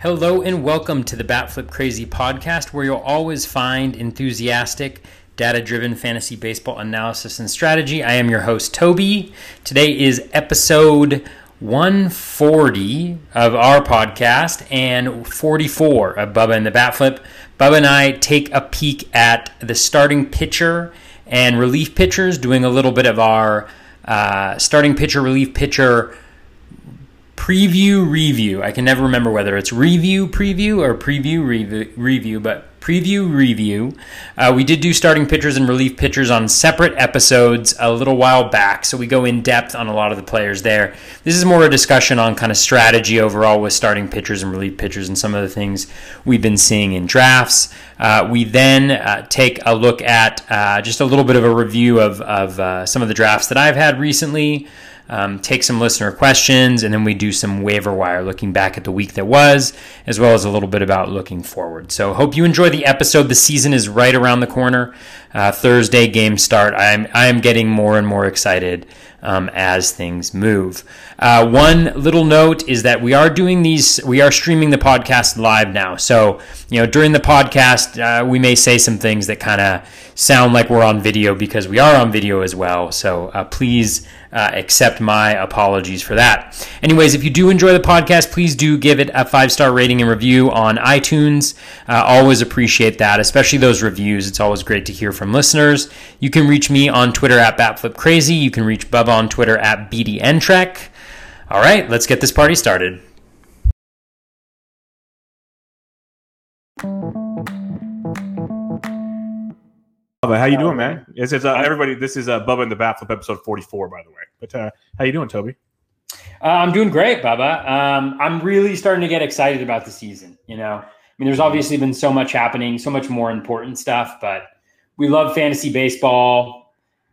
Hello and welcome to the Batflip Crazy podcast, where you'll always find enthusiastic, data driven fantasy baseball analysis and strategy. I am your host, Toby. Today is episode 140 of our podcast and 44 of Bubba and the Batflip. Bubba and I take a peek at the starting pitcher and relief pitchers, doing a little bit of our uh, starting pitcher, relief pitcher preview review. I can never remember whether it's review preview or preview review, review but preview review. Uh, we did do starting pitchers and relief pitchers on separate episodes a little while back, so we go in depth on a lot of the players there. This is more a discussion on kind of strategy overall with starting pitchers and relief pitchers and some of the things we've been seeing in drafts. Uh, we then uh, take a look at uh, just a little bit of a review of, of uh, some of the drafts that I've had recently um, take some listener questions, and then we do some waiver wire looking back at the week that was, as well as a little bit about looking forward. So, hope you enjoy the episode. The season is right around the corner. Uh, Thursday game start. I'm I am getting more and more excited um, as things move. Uh, one little note is that we are doing these. We are streaming the podcast live now. So, you know, during the podcast, uh, we may say some things that kind of sound like we're on video because we are on video as well. So, uh, please uh, accept my apologies for that. Anyways, if you do enjoy the podcast, please do give it a five star rating and review on iTunes. Uh, always appreciate that, especially those reviews. It's always great to hear from listeners. You can reach me on Twitter at BatFlipCrazy. You can reach Bubba on Twitter at BDNTrek. All right, let's get this party started. Bubba, how you doing, man? This is uh, everybody. This is uh, Bubba in the Batflip episode forty-four, by the way. But uh, how you doing, Toby? Uh, I'm doing great, Bubba. Um, I'm really starting to get excited about the season. You know, I mean, there's obviously been so much happening, so much more important stuff, but we love fantasy baseball.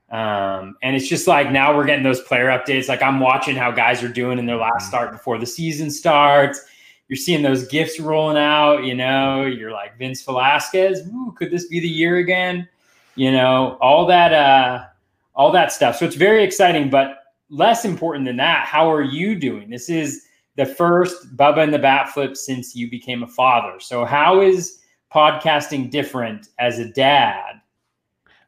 Um, and it's just like now we're getting those player updates. Like I'm watching how guys are doing in their last start before the season starts. You're seeing those gifts rolling out. You know, you're like Vince Velasquez. Ooh, could this be the year again? You know, all that, uh, all that stuff. So it's very exciting, but less important than that, how are you doing? This is the first Bubba and the Bat Flip since you became a father. So how is podcasting different as a dad?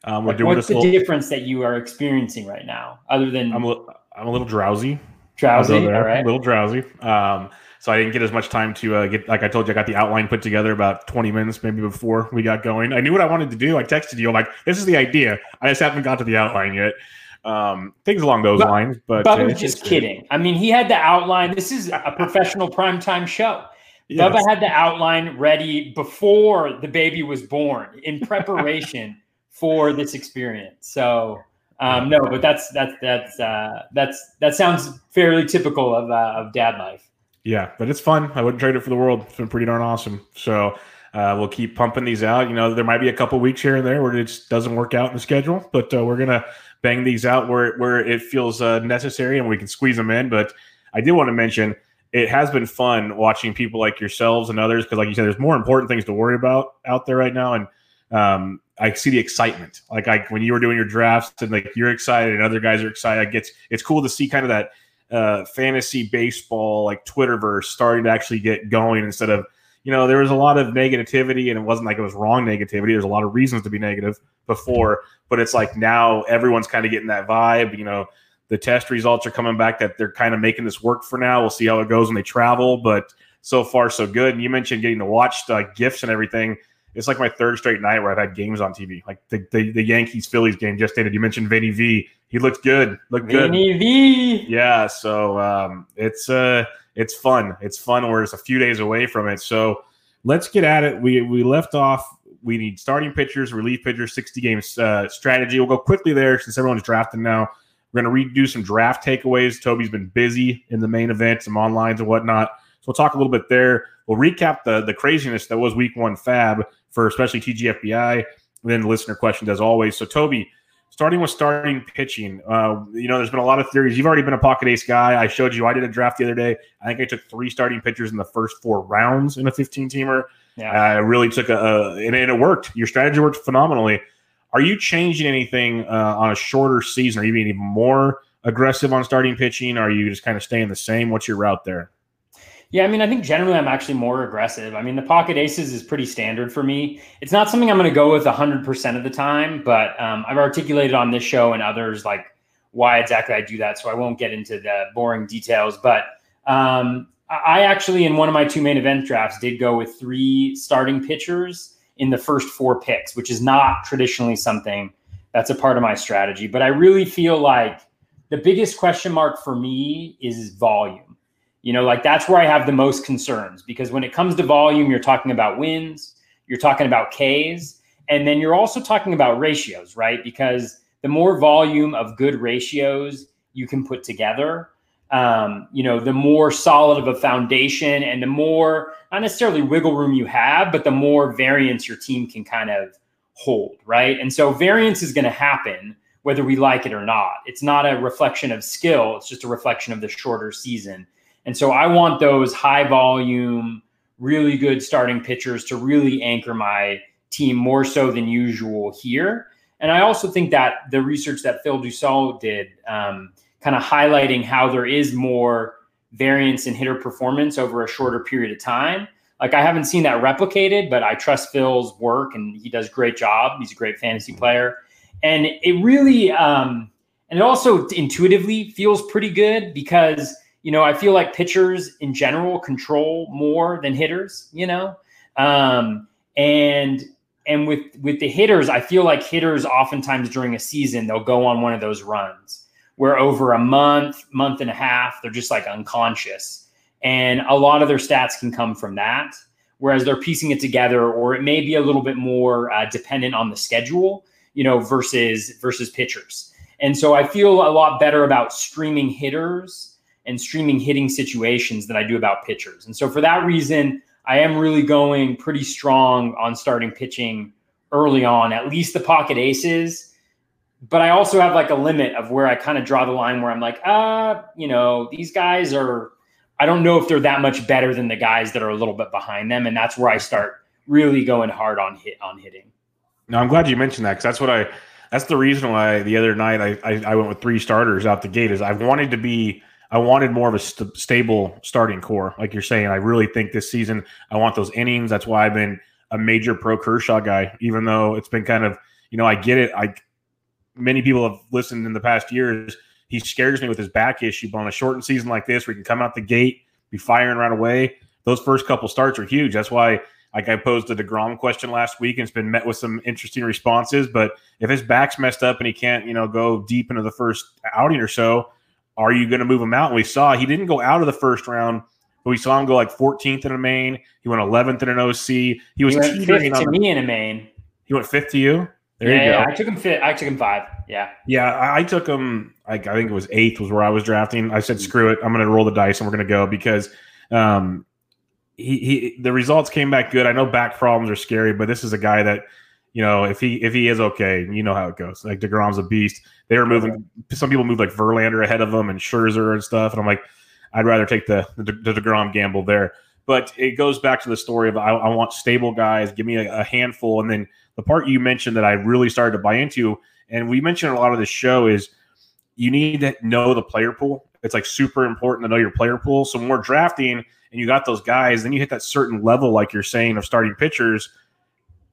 Um, we're like, doing what's the little, difference that you are experiencing right now, other than I'm a, little, I'm a little drowsy. Drowsy, all right. A little drowsy. Um, so I didn't get as much time to uh, get, like I told you, I got the outline put together about 20 minutes maybe before we got going. I knew what I wanted to do. I texted you, I'm like, this is the idea. I just haven't got to the outline yet. Um, things along those but, lines. But, uh, was just kidding. I mean, he had the outline. This is a professional primetime show. Yes. Bubba had the outline ready before the baby was born in preparation for this experience. So um, no, but that's that's that's uh, that's that sounds fairly typical of uh, of dad life. Yeah, but it's fun. I wouldn't trade it for the world. It's been pretty darn awesome. So uh, we'll keep pumping these out. You know, there might be a couple weeks here and there where it just doesn't work out in the schedule, but uh, we're gonna bang these out where where it feels uh, necessary and we can squeeze them in. But I did want to mention it has been fun watching people like yourselves and others because, like you said, there's more important things to worry about out there right now, and um, I see the excitement. Like I, when you were doing your drafts and like you're excited and other guys are excited, it gets it's cool to see kind of that uh, fantasy baseball like Twitterverse starting to actually get going instead of you know there was a lot of negativity and it wasn't like it was wrong negativity. There's a lot of reasons to be negative before, but it's like now everyone's kind of getting that vibe. You know, the test results are coming back that they're kind of making this work for now. We'll see how it goes when they travel, but so far so good. And you mentioned getting to watch the gifts and everything. It's like my third straight night where I've had games on TV. Like the, the, the Yankees Phillies game just ended. You mentioned Vinny V he looked good. Looked good. Yeah. So um, it's uh, it's fun. It's fun. We're just a few days away from it. So let's get at it. We we left off. We need starting pitchers, relief pitchers, sixty games uh, strategy. We'll go quickly there since everyone's drafting now. We're going to redo some draft takeaways. Toby's been busy in the main event, some onlines and whatnot. So we'll talk a little bit there. We'll recap the the craziness that was Week One FAAB for especially TGFBI, and then the listener questions as always. So Toby, starting with starting pitching, uh, you know, there's been a lot of theories. You've already been a pocket ace guy. I showed you I did a draft the other day. I think I took three starting pitchers in the first four rounds in a 15 teamer. Yeah. I really took a, a and, and, it worked. Your strategy worked phenomenally. Are you changing anything uh, on a shorter season? Are you being even more aggressive on starting pitching? Are you just kind of staying the same? What's your route there? Yeah, I mean, I think generally I'm actually more aggressive. I mean, the pocket aces is pretty standard for me. It's not something I'm going to go with 100% of the time, but um, I've articulated on this show and others like why exactly I do that. So I won't get into the boring details. But um, I actually, in one of my two main event drafts, did go with three starting pitchers in the first four picks, which is not traditionally something that's a part of my strategy. But I really feel like the biggest question mark for me is volume you know, like that's where I have the most concerns because when it comes to volume, you're talking about wins, you're talking about Ks, and then you're also talking about ratios, right? Because the more volume of good ratios you can put together, um, you know, the more solid of a foundation and the more not necessarily wiggle room you have, but the more variance your team can kind of hold, right? And so variance is going to happen whether we like it or not. It's not a reflection of skill, it's just a reflection of the shorter season. And so I want those high volume, really good starting pitchers to really anchor my team more so than usual here. And I also think that the research that Phil Dussault did, um, kind of highlighting how there is more variance in hitter performance over a shorter period of time. Like I haven't seen that replicated, but I trust Phil's work and he does a great job. He's a great fantasy player. And it really, um, and it also intuitively feels pretty good because you know, I feel like pitchers in general control more than hitters, you know. Um, and and with with the hitters, I feel like hitters oftentimes during a season they'll go on one of those runs where over a month, month and a half, they're just like unconscious. And a lot of their stats can come from that. Whereas they're piecing it together, or it may be a little bit more uh, dependent on the schedule, you know, versus versus pitchers. And so I feel a lot better about streaming hitters and streaming hitting situations than I do about pitchers. And so for that reason, I am really going pretty strong on starting pitching early on, at least the pocket aces. But I also have like a limit of where I kind of draw the line where I'm like, ah, uh, you know, these guys are, I don't know if they're that much better than the guys that are a little bit behind them. And that's where I start really going hard on hit on hitting. No, I'm glad you mentioned that because that's what I, that's the reason why the other night I, I, I went with three starters out the gate is I wanted to be I wanted more of a st- stable starting core, like you're saying. I really think this season I want those innings. That's why I've been a major pro Kershaw guy, even though it's been kind of, you know, I get it. I many people have listened in the past years. He scares me with his back issue, but on a shortened season like this, where he can come out the gate, be firing right away. Those first couple starts are huge. That's why, like I posed the Degrom question last week, and it's been met with some interesting responses. But if his back's messed up and he can't, you know, go deep into the first outing or so, are you going to move him out? And we saw he didn't go out of the first round, but we saw him go like 14th in a main. He went 11th in an OC. He was he went fifth to me in a main. He went fifth to you. There yeah, you go. Yeah, I took him fifth. I took him five. Yeah. Yeah, I, I took him. I, I, think it was eighth was where I was drafting. I said, screw it. I'm going to roll the dice and we're going to go because um, he, he the results came back good. I know back problems are scary, but this is a guy that you know if he if he is okay, you know how it goes. Like Degrom's a beast. They were moving. Some people moved like Verlander ahead of them and Scherzer and stuff. And I'm like, I'd rather take the the, the Degrom gamble there. But it goes back to the story of I, I want stable guys. Give me a, a, handful, and then the part you mentioned that I really started to buy into, and we mentioned a lot of the show is you need to know the player pool. It's like super important to know your player pool. So when we're drafting and you got those guys, then you hit that certain level, like you're saying, of starting pitchers.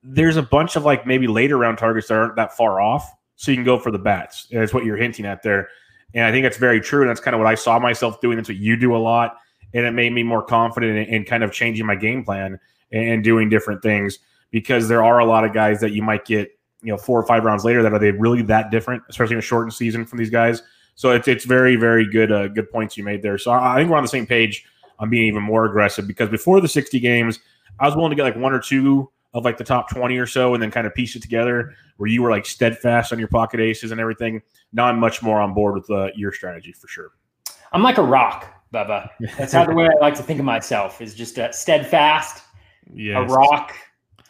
There's a bunch of like maybe later round targets that aren't that far off so you can go for the bats. That's what you're hinting at there. And I think that's very true. And that's kind of what I saw myself doing. That's what you do a lot. And it made me more confident in, in kind of changing my game plan and, doing different things because there are a lot of guys that you might get, you know, four or five rounds later that are they really that different, especially in a shortened season from these guys. So it's it's very very good uh, good points you made there. So I think we're on the same page on being even more aggressive because before the 60 games, I was willing to get like one or two of like the top 20 or so and then kind of piece it together where you were like steadfast on your pocket aces and everything. Now I'm much more on board with uh, your strategy for sure. I'm like a rock, Bubba. That's how the way I like to think of myself is just a steadfast, yes. a rock,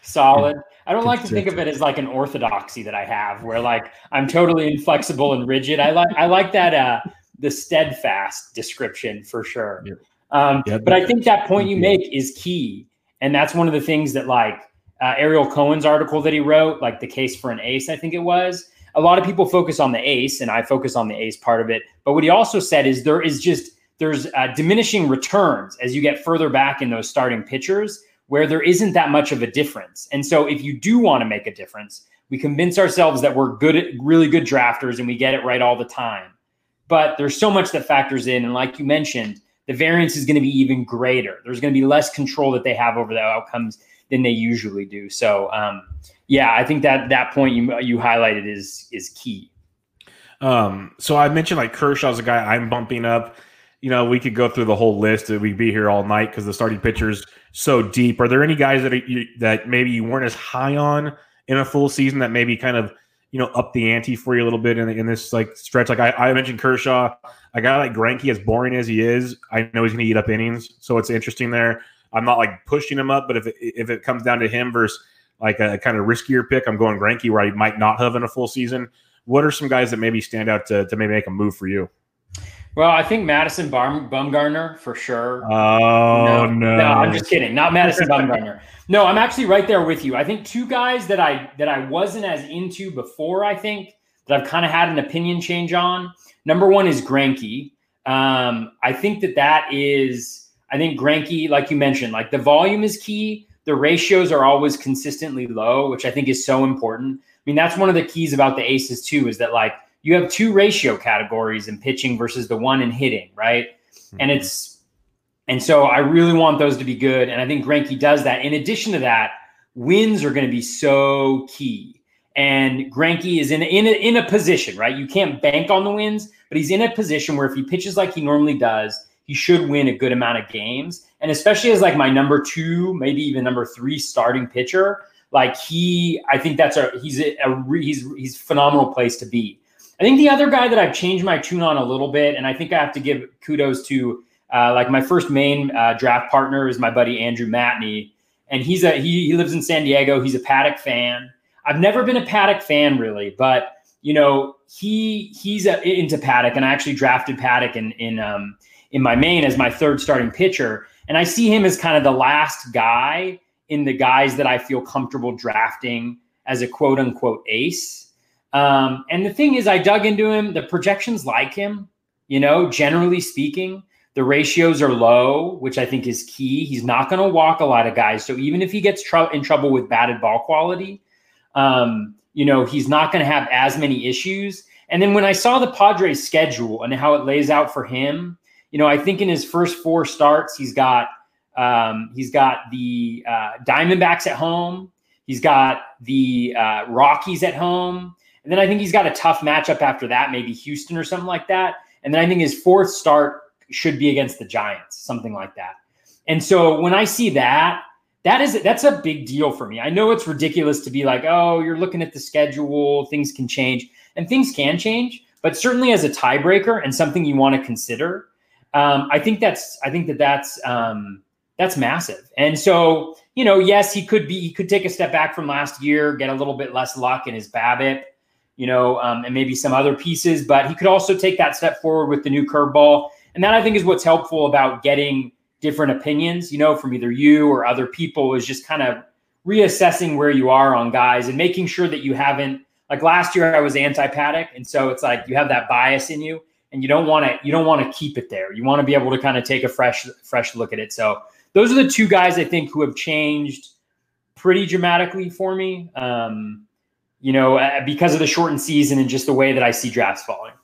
solid. I don't like to think of it as like an orthodoxy that I have where like I'm totally inflexible and rigid. I like I like that uh the steadfast description for sure. Yep. Um, yep. but I think that point you make is key. And that's one of the things that like uh, Ariel Cohen's article that he wrote, like the case for an ace, I think it was. A lot of people focus on the ace, and I focus on the ace part of it. But what he also said is there is just there's uh, diminishing returns as you get further back in those starting pitchers where there isn't that much of a difference. And so if you do want to make a difference, we convince ourselves that we're good at really good drafters and we get it right all the time. But there's so much that factors in. And like you mentioned, the variance is going to be even greater. There's going to be less control that they have over the outcomes than they usually do. So, um, yeah, I think that that point you you highlighted is is key. Um, so I mentioned like Kershaw's a guy I'm bumping up. You know, we could go through the whole list. We'd be here all night because the starting pitchers so deep. Are there any guys that are, you, that maybe you weren't as high on in a full season that maybe kind of you know up the ante for you a little bit in, in this like stretch? Like I, I mentioned Kershaw, a guy like Greinke, as boring as he is, I know he's going to eat up innings, so it's interesting there. I'm not like pushing him up, but if it, if it comes down to him versus like a kind of riskier pick, I'm going Greinke where I might not have in a full season. What are some guys that maybe stand out to, to maybe make a move for you? Well, I think Madison Bum- Bumgarner for sure. Oh no, no, no, I'm just kidding. Not Madison Bumgarner. No, I'm actually right there with you. I think two guys that I that I wasn't as into before. I think that I've kind of had an opinion change on. Number one is Greinke. Um, I think that that is. I think Greinke, like you mentioned, like the volume is key. The ratios are always consistently low, which I think is so important. I mean, that's one of the keys about the aces too, is that like you have two ratio categories in pitching versus the one in hitting, right? Mm-hmm. And it's and so I really want those to be good. And I think Greinke does that. In addition to that, wins are going to be so key. And Greinke is in in a, in a position, right? You can't bank on the wins, but he's in a position where if he pitches like he normally does, he should win a good amount of games. And especially as like my number two, maybe even number three starting pitcher, like he, I think that's a he's a, a he's he's phenomenal place to be. I think the other guy that I've changed my tune on a little bit, and I think I have to give kudos to, uh, like my first main uh, draft partner is my buddy Andrew Matney, and he's a he, he lives in San Diego. He's a Paddack fan. I've never been a Paddack fan really, but you know he he's a, into Paddack, and I actually drafted Paddack in in um, in my main as my third starting pitcher, and I see him as kind of the last guy in the guys that I feel comfortable drafting as a quote unquote ace. Um, and the thing is, I dug into him. The projections like him, you know, generally speaking, the ratios are low, which I think is key. He's not going to walk a lot of guys. So even if he gets tr- in trouble with batted ball quality, um, you know, he's not going to have as many issues. And then when I saw the Padres schedule and how it lays out for him, you know, I think in his first four starts, he's got um, he's got the uh, Diamondbacks at home, he's got the uh, Rockies at home, and then I think he's got a tough matchup after that, maybe Houston or something like that. And then I think his fourth start should be against the Giants, something like that. And so when I see that, that is that's a big deal for me. I know it's ridiculous to be like, oh, you're looking at the schedule, things can change, and things can change. But certainly as a tiebreaker and something you want to consider, um, I think that's I think that that's um, that's massive. And so you know, yes, he could be he could take a step back from last year, get a little bit less luck in his BABIP you know, um, and maybe some other pieces. But he could also take that step forward with the new curveball. And that I think is what's helpful about getting different opinions, you know, from either you or other people is just kind of reassessing where you are on guys and making sure that you haven't like last year I was anti-Paddack. And so it's like you have that bias in you and you don't want to you don't want to keep it there. You want to be able to kind of take a fresh fresh look at it. So those are the two guys I think who have changed pretty dramatically for me. Um, you know, uh, because of the shortened season and just the way that I see drafts falling.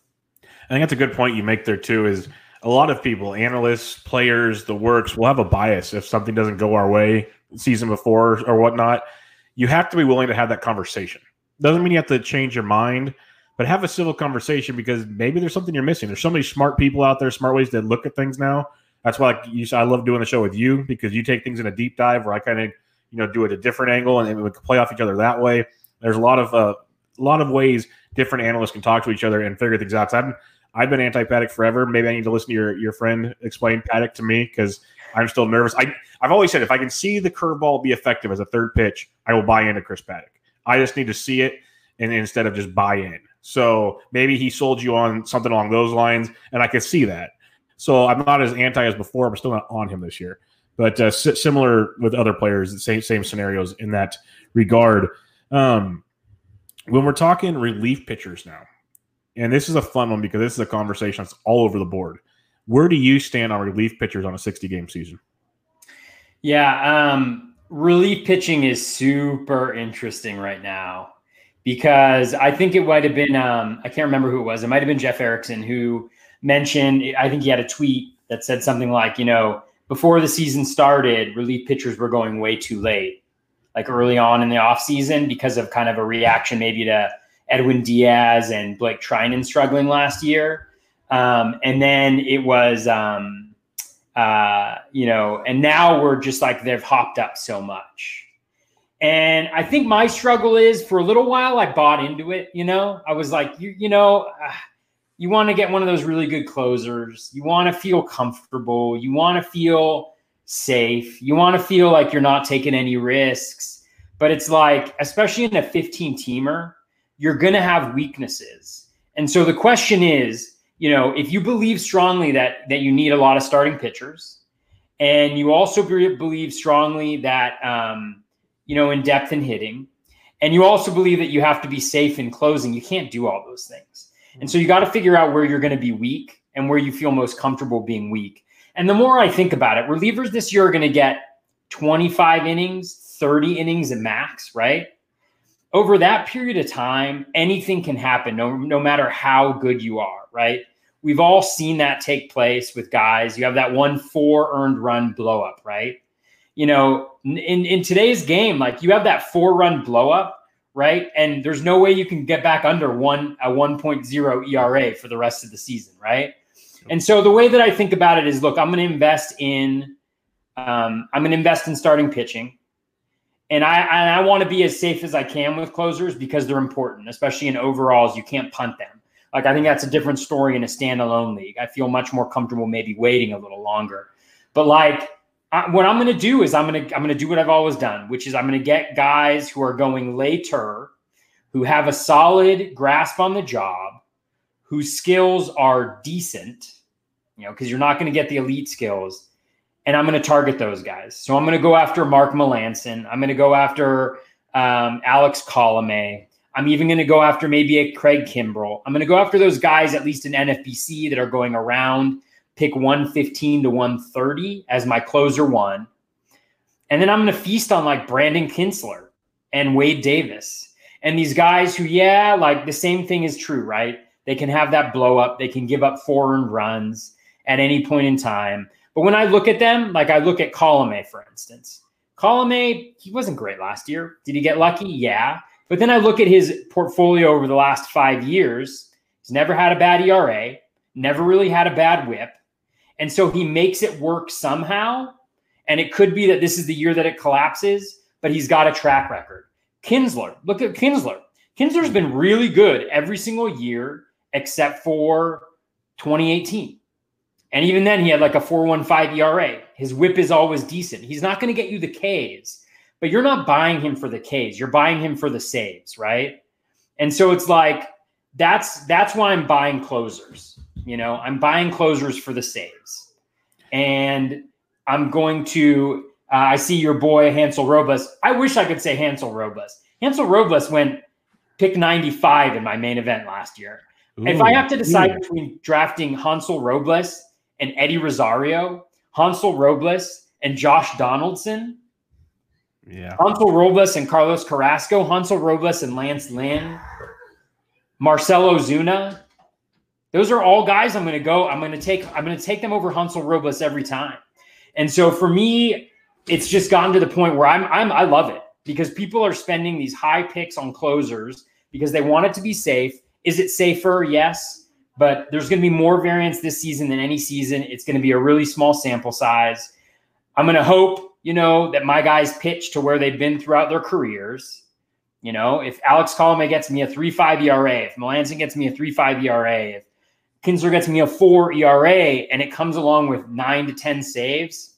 I think that's a good point you make there too. Is a lot of people, analysts, players, the works, will have a bias if something doesn't go our way season before or whatnot. You have to be willing to have that conversation. Doesn't mean you have to change your mind, but have a civil conversation because maybe there's something you're missing. There's so many smart people out there, smart ways to look at things now. That's why like you, I love doing the show with you because you take things in a deep dive where I kind of you know do it a different angle and we can play off each other that way. There's a lot of uh, a lot of ways different analysts can talk to each other and figure things out. So I've I've been anti Paddack forever. Maybe I need to listen to your your friend explain Paddack to me because I'm still nervous. I I've always said if I can see the curveball be effective as a third pitch, I will buy into Chris Paddack. I just need to see it and instead of just buy in. So maybe he sold you on something along those lines, and I can see that. So I'm not as anti as before. I'm still not on him this year, but uh, similar with other players, same same scenarios in that regard. Um, when we're talking relief pitchers now, and this is a fun one because this is a conversation that's all over the board. Where do you stand on relief pitchers on a 60 game season? Yeah, um, relief pitching is super interesting right now because I think it might have been um, I can't remember who it was. It might have been Jeff Erickson who mentioned. I think he had a tweet that said something like, you know, before the season started, relief pitchers were going way too late, like early on in the offseason because of kind of a reaction maybe to Edwin Diaz and Blake Treinen struggling last year. Um, and then it was, um, uh, you know, and now we're just like they've hopped up so much. And I think my struggle is for a little while I bought into it. You know, I was like, you, you know, uh, you want to get one of those really good closers. You want to feel comfortable. You want to feel safe. You want to feel like you're not taking any risks. But it's like, especially in a 15 teamer, you're going to have weaknesses. And so the question is, you know, if you believe strongly that that you need a lot of starting pitchers, and you also believe strongly that um, you know in depth and hitting, and you also believe that you have to be safe in closing, you can't do all those things. And so you got to figure out where you're going to be weak and where you feel most comfortable being weak. And the more I think about it, relievers this year are going to get 25 innings, 30 innings at max, right? over that period of time, anything can happen, no, no matter how good you are, right? We've all seen that take place with guys. You have that one four earned run blow up, right? You know, in, in today's game, like you have that four run blow up, right? And there's no way you can get back under one a 1.0 ERA for the rest of the season, right? And so the way that I think about it is, look, I'm going to invest in, um, I'm going to invest in starting pitching and I and I want to be as safe as I can with closers because they're important, especially in overalls. You can't punt them. Like I think that's a different story in a standalone league. I feel much more comfortable maybe waiting a little longer. But like I, what I'm going to do is I'm going to I'm going to do what I've always done, which is I'm going to get guys who are going later, who have a solid grasp on the job, whose skills are decent, you know, because you're not going to get the elite skills and I'm going to target those guys. So I'm going to go after Mark Melancon. I'm going to go after um, Alex Colome. I'm even going to go after maybe a Craig Kimbrel. I'm going to go after those guys, at least in NFBC, that are going around pick 115 to 130 as my closer one. And then I'm going to feast on like Brandon Kintzler and Wade Davis. And these guys who, yeah, like the same thing is true, right? They can have that blow up. They can give up four earned runs at any point in time. But when I look at them, like I look at Colome, for instance, Colome, he wasn't great last year. Did he get lucky? Yeah. But then I look at his portfolio over the last five years. He's never had a bad ERA, never really had a bad whip. And so he makes it work somehow. And it could be that this is the year that it collapses, but he's got a track record. Kintzler, look at Kintzler. Kintzler's been really good every single year except for 2018. And even then, he had like a 415 ERA. His whip is always decent. He's not going to get you the Ks, but you're not buying him for the Ks. You're buying him for the saves, right? And so it's like that's that's why I'm buying closers. You know, I'm buying closers for the saves. And I'm going to uh, I see your boy Hansel Robles. I wish I could say Hansel Robles. Hansel Robles went pick 95 in my main event last year. Ooh, if I have to decide ooh. between drafting Hansel Robles and Eddie Rosario, Hansel Robles and Josh Donaldson. Yeah. Hansel Robles and Carlos Carrasco, Hansel Robles and Lance Lynn, Marcell Ozuna. Those are all guys I'm going to go. I'm going to take. I'm going to take them over Hansel Robles every time. And so for me, it's just gotten to the point where I'm. I'm. I love it because people are spending these high picks on closers because they want it to be safe. Is it safer? Yes but there's going to be more variance this season than any season. It's going to be a really small sample size. I'm going to hope, you know, that my guys pitch to where they've been throughout their careers. You know, if Alex Colome gets me a 3.5 ERA, if Melancon gets me a 3.5 ERA, if Kintzler gets me a 4 ERA and it comes along with 9 to 10 saves,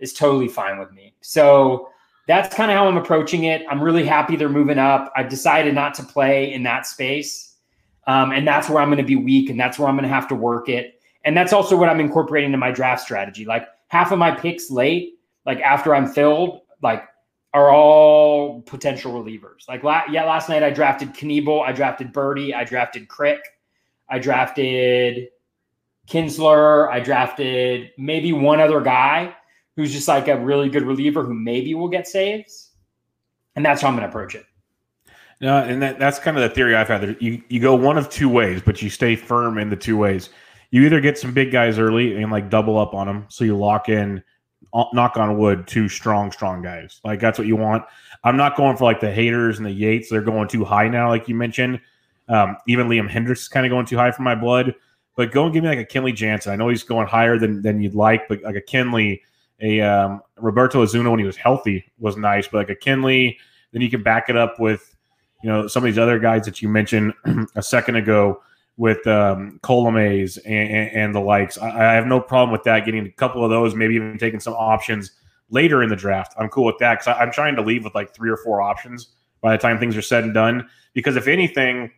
is totally fine with me. So that's kind of how I'm approaching it. I'm really happy they're moving up. I've decided not to play in that space um, and that's where I'm going to be weak and that's where I'm going to have to work it. And that's also what I'm incorporating into my draft strategy. Like half of my picks late, like after I'm filled, like are all potential relievers. Like la- yeah, last night I drafted Knebel, I drafted Burdi, I drafted Crick, I drafted Kintzler. I drafted maybe one other guy who's just like a really good reliever who maybe will get saves. And that's how I'm going to approach it. No, and that, that's kind of the theory I've had. You you go one of two ways, but you stay firm in the two ways. You either get some big guys early and like double up on them, so you lock in, uh, knock on wood, two strong, strong guys. Like that's what you want. I'm not going for like the Haders and the Yates. They're going too high now, like you mentioned. Um, even Liam Hendriks is kind of going too high for my blood. But go and give me like a Kenley Jansen. I know he's going higher than than you'd like, but like a Kenley, a um, Roberto Osuna when he was healthy was nice, but like a Kenley, then you can back it up with you know, some of these other guys that you mentioned a second ago with um, Colomes and, and, and, the likes. I, I, have no problem with that. Getting a couple of those, maybe even taking some options later in the draft. I'm cool with that because I'm trying to leave with like three or four options by the time things are said and done. Because if anything,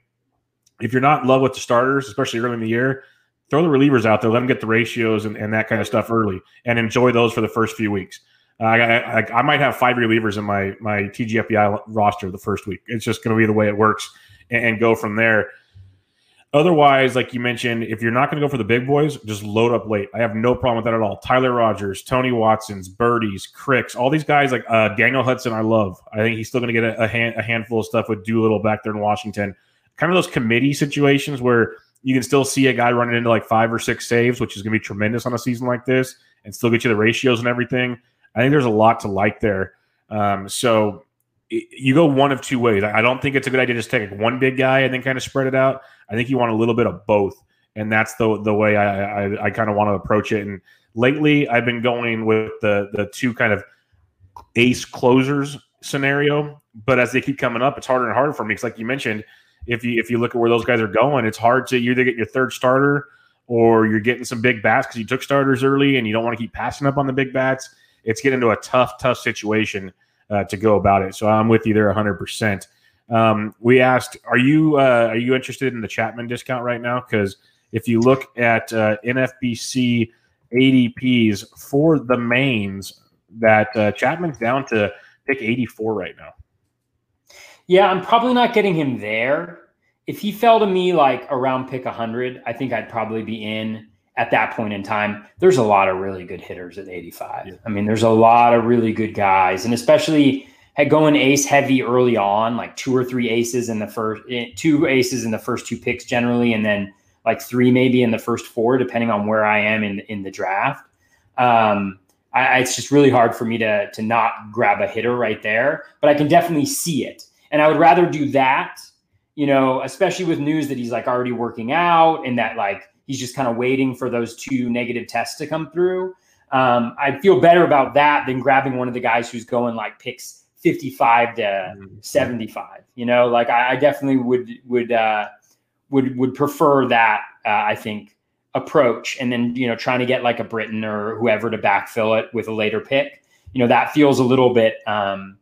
if you're not in love with the starters, especially early in the year, throw the relievers out there, let them get the ratios and, and that kind of stuff early, and enjoy those for the first few weeks. I, I, I, might have five relievers in my my TGFBI roster the first week. It's just going to be the way it works, and, and, go from there. Otherwise, like you mentioned, if you're not going to go for the big boys, just load up late. I have no problem with that at all. Tyler Rogers, Tony Watson's, Burdis, Cricks, all these guys like uh, Daniel Hudson. I love. I think he's still going to get a, a, hand, a handful of stuff with Doolittle back there in Washington. Kind of those committee situations where you can still see a guy running into like five or six saves, which is going to be tremendous on a season like this, and still get you the ratios and everything. I think there's a lot to like there. Um, so you go one of two ways. I don't think it's a good idea to just take one big guy and then kind of spread it out. I think you want a little bit of both, and that's the the way I I, I kind of want to approach it. And lately, I've been going with the the two kind of ace closers scenario. But as they keep coming up, it's harder and harder for me. Because like you mentioned, if you if you look at where those guys are going, it's hard to either get your third starter or you're getting some big bats because you took starters early and you don't want to keep passing up on the big bats it's getting into a tough, tough situation uh, to go about it. So I'm with you there 100%. Um, we asked, are you uh, are you interested in the Chapman discount right now? Because if you look at uh, NFBC ADPs for the mains, that uh, Chapman's down to pick 84 right now. Yeah, I'm probably not getting him there. If he fell to me like around pick 100, I think I'd probably be in at that point in time, there's a lot of really good hitters at 85. Yeah. I mean, there's a lot of really good guys, and especially had going ace heavy early on, like two or three aces in the first, eh, two aces in the first two picks generally, and then like three maybe in the first four, depending on where I am in in the draft. Um, I, it's just really hard for me to to not grab a hitter right there, but I can definitely see it, and I would rather do that. You know, especially with news that he's like already working out and that like he's just kind of waiting for those two negative tests to come through. Um, I feel better about that than grabbing one of the guys who's going like picks 55 to mm-hmm. 75. You know, like I, I definitely would would uh, would would prefer that. Uh, I think approach, and then you know trying to get like a Britton or whoever to backfill it with a later pick. You know that feels a little bit um,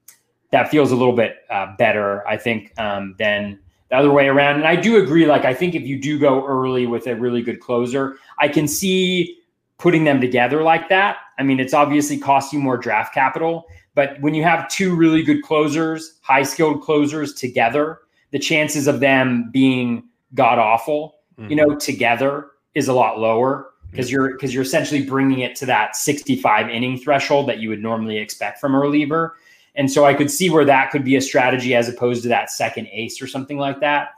that feels a little bit uh, better. I think um, than the other way around. And I do agree. Like, I think if you do go early with a really good closer, I can see putting them together like that. I mean, it's obviously cost you more draft capital, but when you have two really good closers, high skilled closers together, the chances of them being god awful, mm-hmm. you know, together is a lot lower because mm-hmm. you're because you're essentially bringing it to that 65 inning threshold that you would normally expect from a reliever. And so I could see where that could be a strategy as opposed to that second ace or something like that.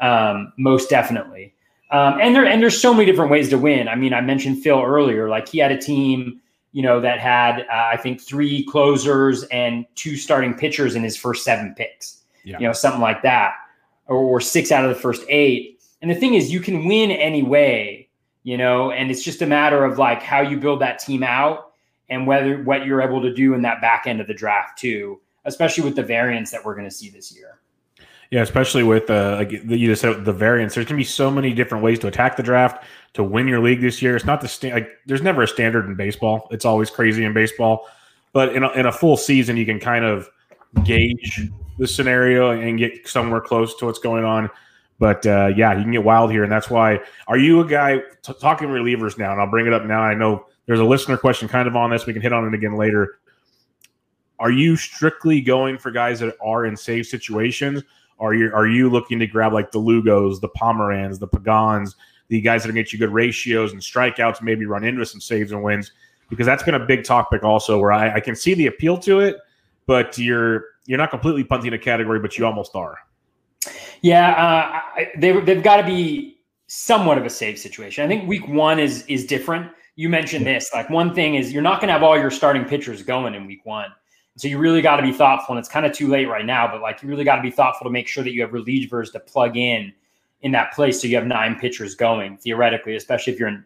Um, most definitely. Um, and there and there's so many different ways to win. I mean, I mentioned Phil earlier. Like he had a team, you know, that had uh, I think three closers and two starting pitchers in his first seven picks. Yeah. You know, something like that, or, or six out of the first eight. And the thing is, you can win any way, you know, and it's just a matter of like how you build that team out and whether what you're able to do in that back end of the draft too, especially with the variance that we're going to see this year. Yeah, especially with uh, like you just said the variance. There's going to be so many different ways to attack the draft to win your league this year. It's not the sta- like there's never a standard in baseball. It's always crazy in baseball, but in a, in a full season, you can kind of gauge the scenario and get somewhere close to what's going on. But uh, yeah, you can get wild here, and that's why. Are you a guy t- talking relievers now? And I'll bring it up now. I know there's a listener question kind of on this. We can hit on it again later. Are you strictly going for guys that are in safe situations? Are you are you looking to grab like the Lugos, the Pomeranz, the Pagans, the guys that are get you good ratios and strikeouts, maybe run into some saves and wins, because that's been a big topic also. Where I, I can see the appeal to it, but you're you're not completely punting a category, but you almost are. Yeah, uh, I, they they've got to be somewhat of a save situation. I think week one is is different. You mentioned this. Like one thing is you're not going to have all your starting pitchers going in week one. So you really got to be thoughtful, and it's kind of too late right now. But like you really got to be thoughtful to make sure that you have relievers to plug in in that place, so you have nine pitchers going theoretically, especially if you're in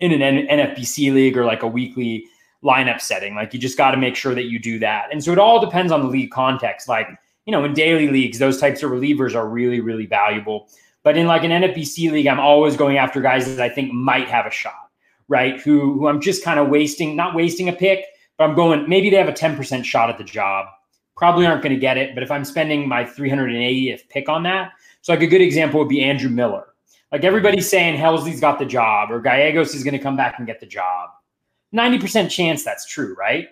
in an NFBC league or like a weekly lineup setting. Like you just got to make sure that you do that. And so it all depends on the league context. Like you know, in daily leagues, those types of relievers are really really valuable. But in like an NFBC league, I'm always going after guys that I think might have a shot, right? Who who I'm just kind of wasting, not wasting a pick but I'm going, maybe they have a 10% shot at the job. Probably aren't going to get it. But if I'm spending my 380th pick on that, so like a good example would be Andrew Miller. Like everybody's saying Helsley's got the job or Gallegos is going to come back and get the job. 90% chance that's true, right?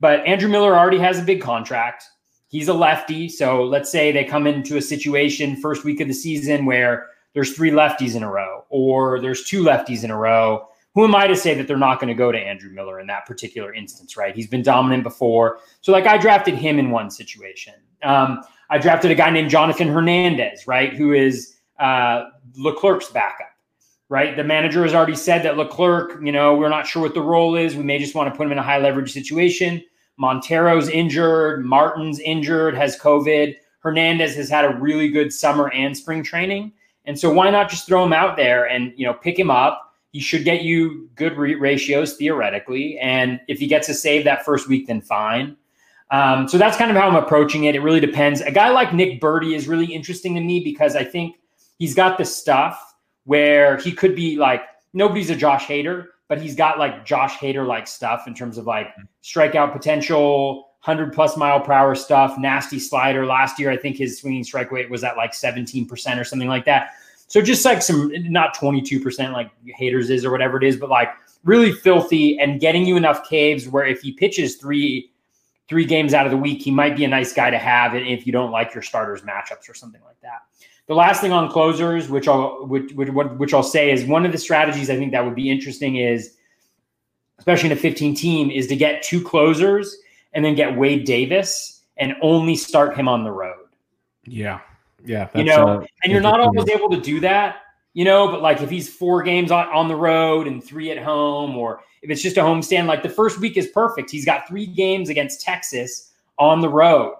But Andrew Miller already has a big contract. He's a lefty. So let's say they come into a situation first week of the season where there's three lefties in a row or there's two lefties in a row who am I to say that they're not going to go to Andrew Miller in that particular instance, right? He's been dominant before. So, like, I drafted him in one situation. Um, I drafted a guy named Jonathan Hernandez, right, who is uh, Leclerc's backup, right? The manager has already said that Leclerc, you know, we're not sure what the role is. We may just want to put him in a high leverage situation. Montero's injured, Martin's injured, has COVID. Hernandez has had a really good summer and spring training. And so, why not just throw him out there and, you know, pick him up? He should get you good re- ratios theoretically. And if he gets a save that first week, then fine. Um, so that's kind of how I'm approaching it. It really depends. A guy like Nick Burdi is really interesting to me because I think he's got the stuff where he could be like nobody's a Josh Hader, but he's got like Josh Hader like stuff in terms of like strikeout potential, 100 plus mile per hour stuff, nasty slider. Last year, I think his swinging strike rate was at like 17% or something like that. So just like some, not 22% like Hader's is or whatever it is, but like really filthy and getting you enough caves where if he pitches three, three games out of the week, he might be a nice guy to have if you don't like your starters matchups or something like that. The last thing on closers, which I'll which, which, which I'll say is one of the strategies I think that would be interesting is, especially in a 15 team, is to get two closers and then get Wade Davis and only start him on the road. Yeah. Yeah, you know, uh, and you're not always able to do that, you know. But like if he's four games on, on the road and three at home, or if it's just a home stand, like the first week is perfect. He's got three games against Texas on the road.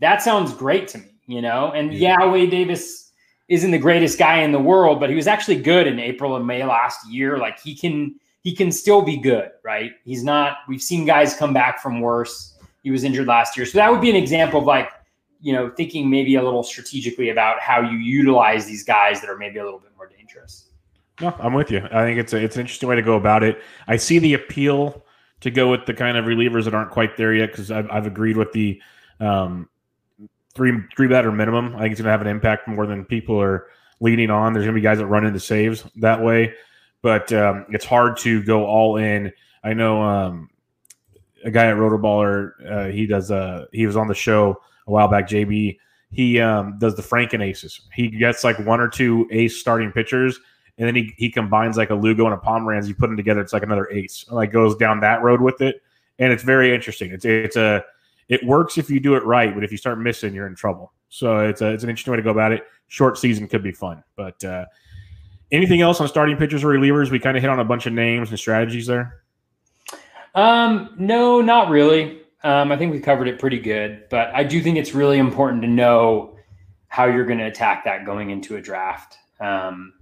That sounds great to me, you know. And yeah, yeah Wade Davis isn't the greatest guy in the world, but he was actually good in April and May last year. Like he can he can still be good, right? He's not. We've seen guys come back from worse. He was injured last year, so that would be an example of like you know, thinking maybe a little strategically about how you utilize these guys that are maybe a little bit more dangerous. No, I'm with you. I think it's a, it's an interesting way to go about it. I see the appeal to go with the kind of relievers that aren't quite there yet because I've, I've, agreed with the um, three three batter minimum. I think it's going to have an impact more than people are leaning on. There's going to be guys that run into saves that way, but um, it's hard to go all in. I know um, a guy at Rotoballer. Uh, he does. Uh, he was on the show a while back. JB he um, does the Franken aces. He gets like one or two ace starting pitchers, and then he, he combines like a Lugo and a Pomeranz. You put them together, it's like another ace. Like goes down that road with it, and it's very interesting. It's it's a it works if you do it right, but if you start missing, you're in trouble. So it's a, it's an interesting way to go about it. Short season could be fun, but uh, anything else on starting pitchers or relievers? We kind of hit on a bunch of names and strategies there. Um, no, not really. Um, I think we covered it pretty good, but I do think it's really important to know how you're going to attack that going into a draft. Um,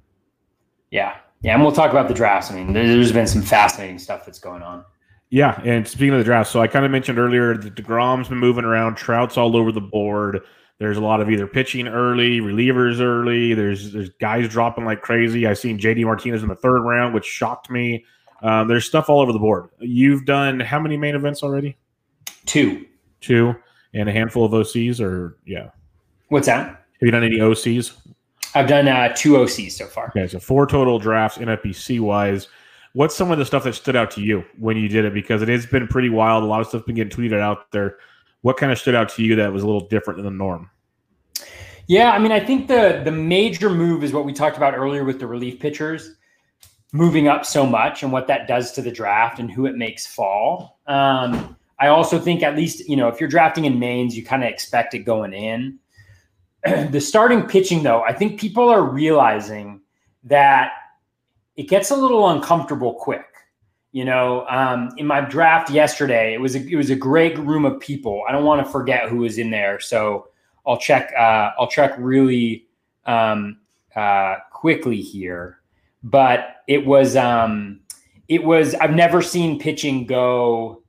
yeah, yeah, and we'll talk about the drafts. I mean, there's been some fascinating stuff that's going on. Yeah, and speaking of the draft, so I kind of mentioned earlier that Degrom's been moving around. Trout's all over the board. There's a lot of either pitching early, relievers early. There's there's guys dropping like crazy. I've seen JD Martinez in the third round, which shocked me. Um, there's stuff all over the board. You've done how many main events already? Two. Two and a handful of OCs, or yeah. What's that? Have you done any OCs? I've done uh, two OCs so far. Okay, so four total drafts NFBC wise. What's some of the stuff that stood out to you when you did it? Because it has been pretty wild. A lot of stuff been getting tweeted out there. What kind of stood out to you that was a little different than the norm? Yeah, I mean, I think the the major move is what we talked about earlier with the relief pitchers moving up so much and what that does to the draft and who it makes fall. Um, I also think at least you know if you're drafting in mains, you kind of expect it going in. the starting pitching, though, I think people are realizing that it gets a little uncomfortable quick. You know, um, in my draft yesterday, it was a, it was a great room of people. I don't want to forget who was in there, so I'll check. Uh, I'll check really um, uh, quickly here, but it was um, it was. I've never seen pitching go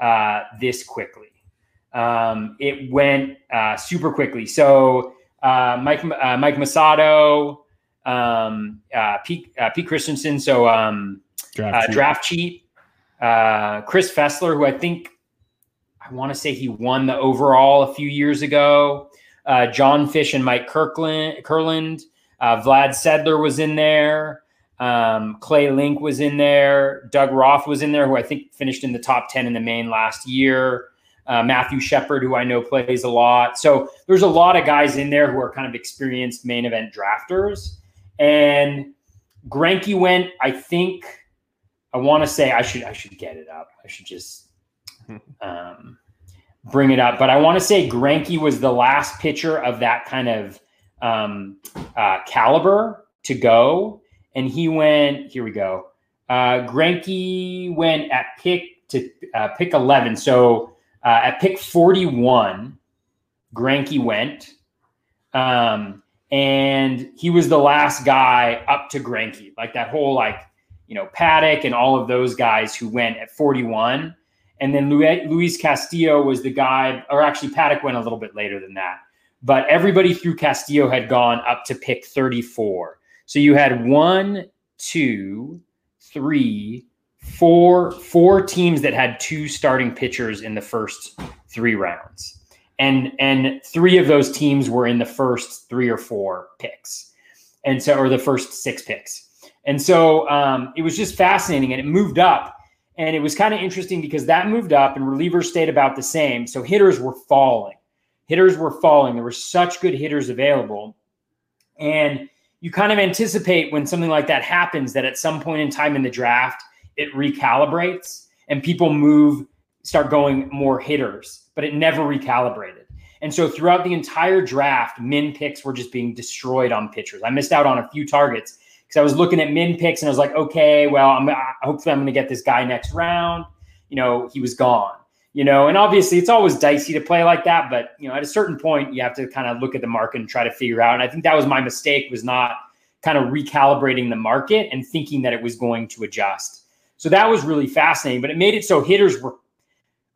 uh, this quickly. Um, it went uh, super quickly. So uh, Mike uh, Mike Masato, um, uh, Pete uh, Pete Christensen, so um, draft, uh, cheat. draft cheat. Uh, Chris Fessler, who I think I want to say he won the overall a few years ago. Uh, John Fish and Mike Kirkland, Kurland. Uh, Vlad Sedler was in there. Um, Clay Link was in there. Doug Roth was in there, who I think finished in the top 10 in the main last year. Uh, Matthew Shepard, who I know plays a lot. So there's a lot of guys in there who are kind of experienced main event drafters. And Greinke went, I think, I want to say I should I should get it up. I should just um, bring it up. But I want to say Greinke was the last pitcher of that kind of um, uh, caliber to go, and he went. Here we go. Uh, Greinke went at pick to uh, pick eleven. So uh, at pick forty one, Greinke went. Um, and he was the last guy up to Greinke, like that whole like you know Paddack and all of those guys who went at 41, and then Luis Castillo was the guy, or actually Paddack went a little bit later than that, but everybody through Castillo had gone up to pick 34. So you had one, two, three, four, four teams that had two starting pitchers in the first three rounds. And and three of those teams were in the first three or four picks, and so or the first six picks, and so um, it was just fascinating, and it moved up, and it was kind of interesting because that moved up, and relievers stayed about the same, so hitters were falling, hitters were falling. There were such good hitters available, and you kind of anticipate when something like that happens that at some point in time in the draft it recalibrates and people move start going more hitters but it never recalibrated. And so throughout the entire draft, min picks were just being destroyed on pitchers. I missed out on a few targets because I was looking at min picks and I was like, okay, well, I'm hopefully I'm going to get this guy next round. You know, he was gone. You know, and obviously it's always dicey to play like that, but you know, at a certain point, you have to kind of look at the market and try to figure out. And I think that was my mistake was not kind of recalibrating the market and thinking that it was going to adjust. So that was really fascinating, but it made it so hitters were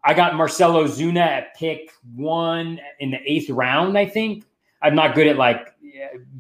I got Marcell Ozuna at pick one in the eighth round, I think. I'm not good at like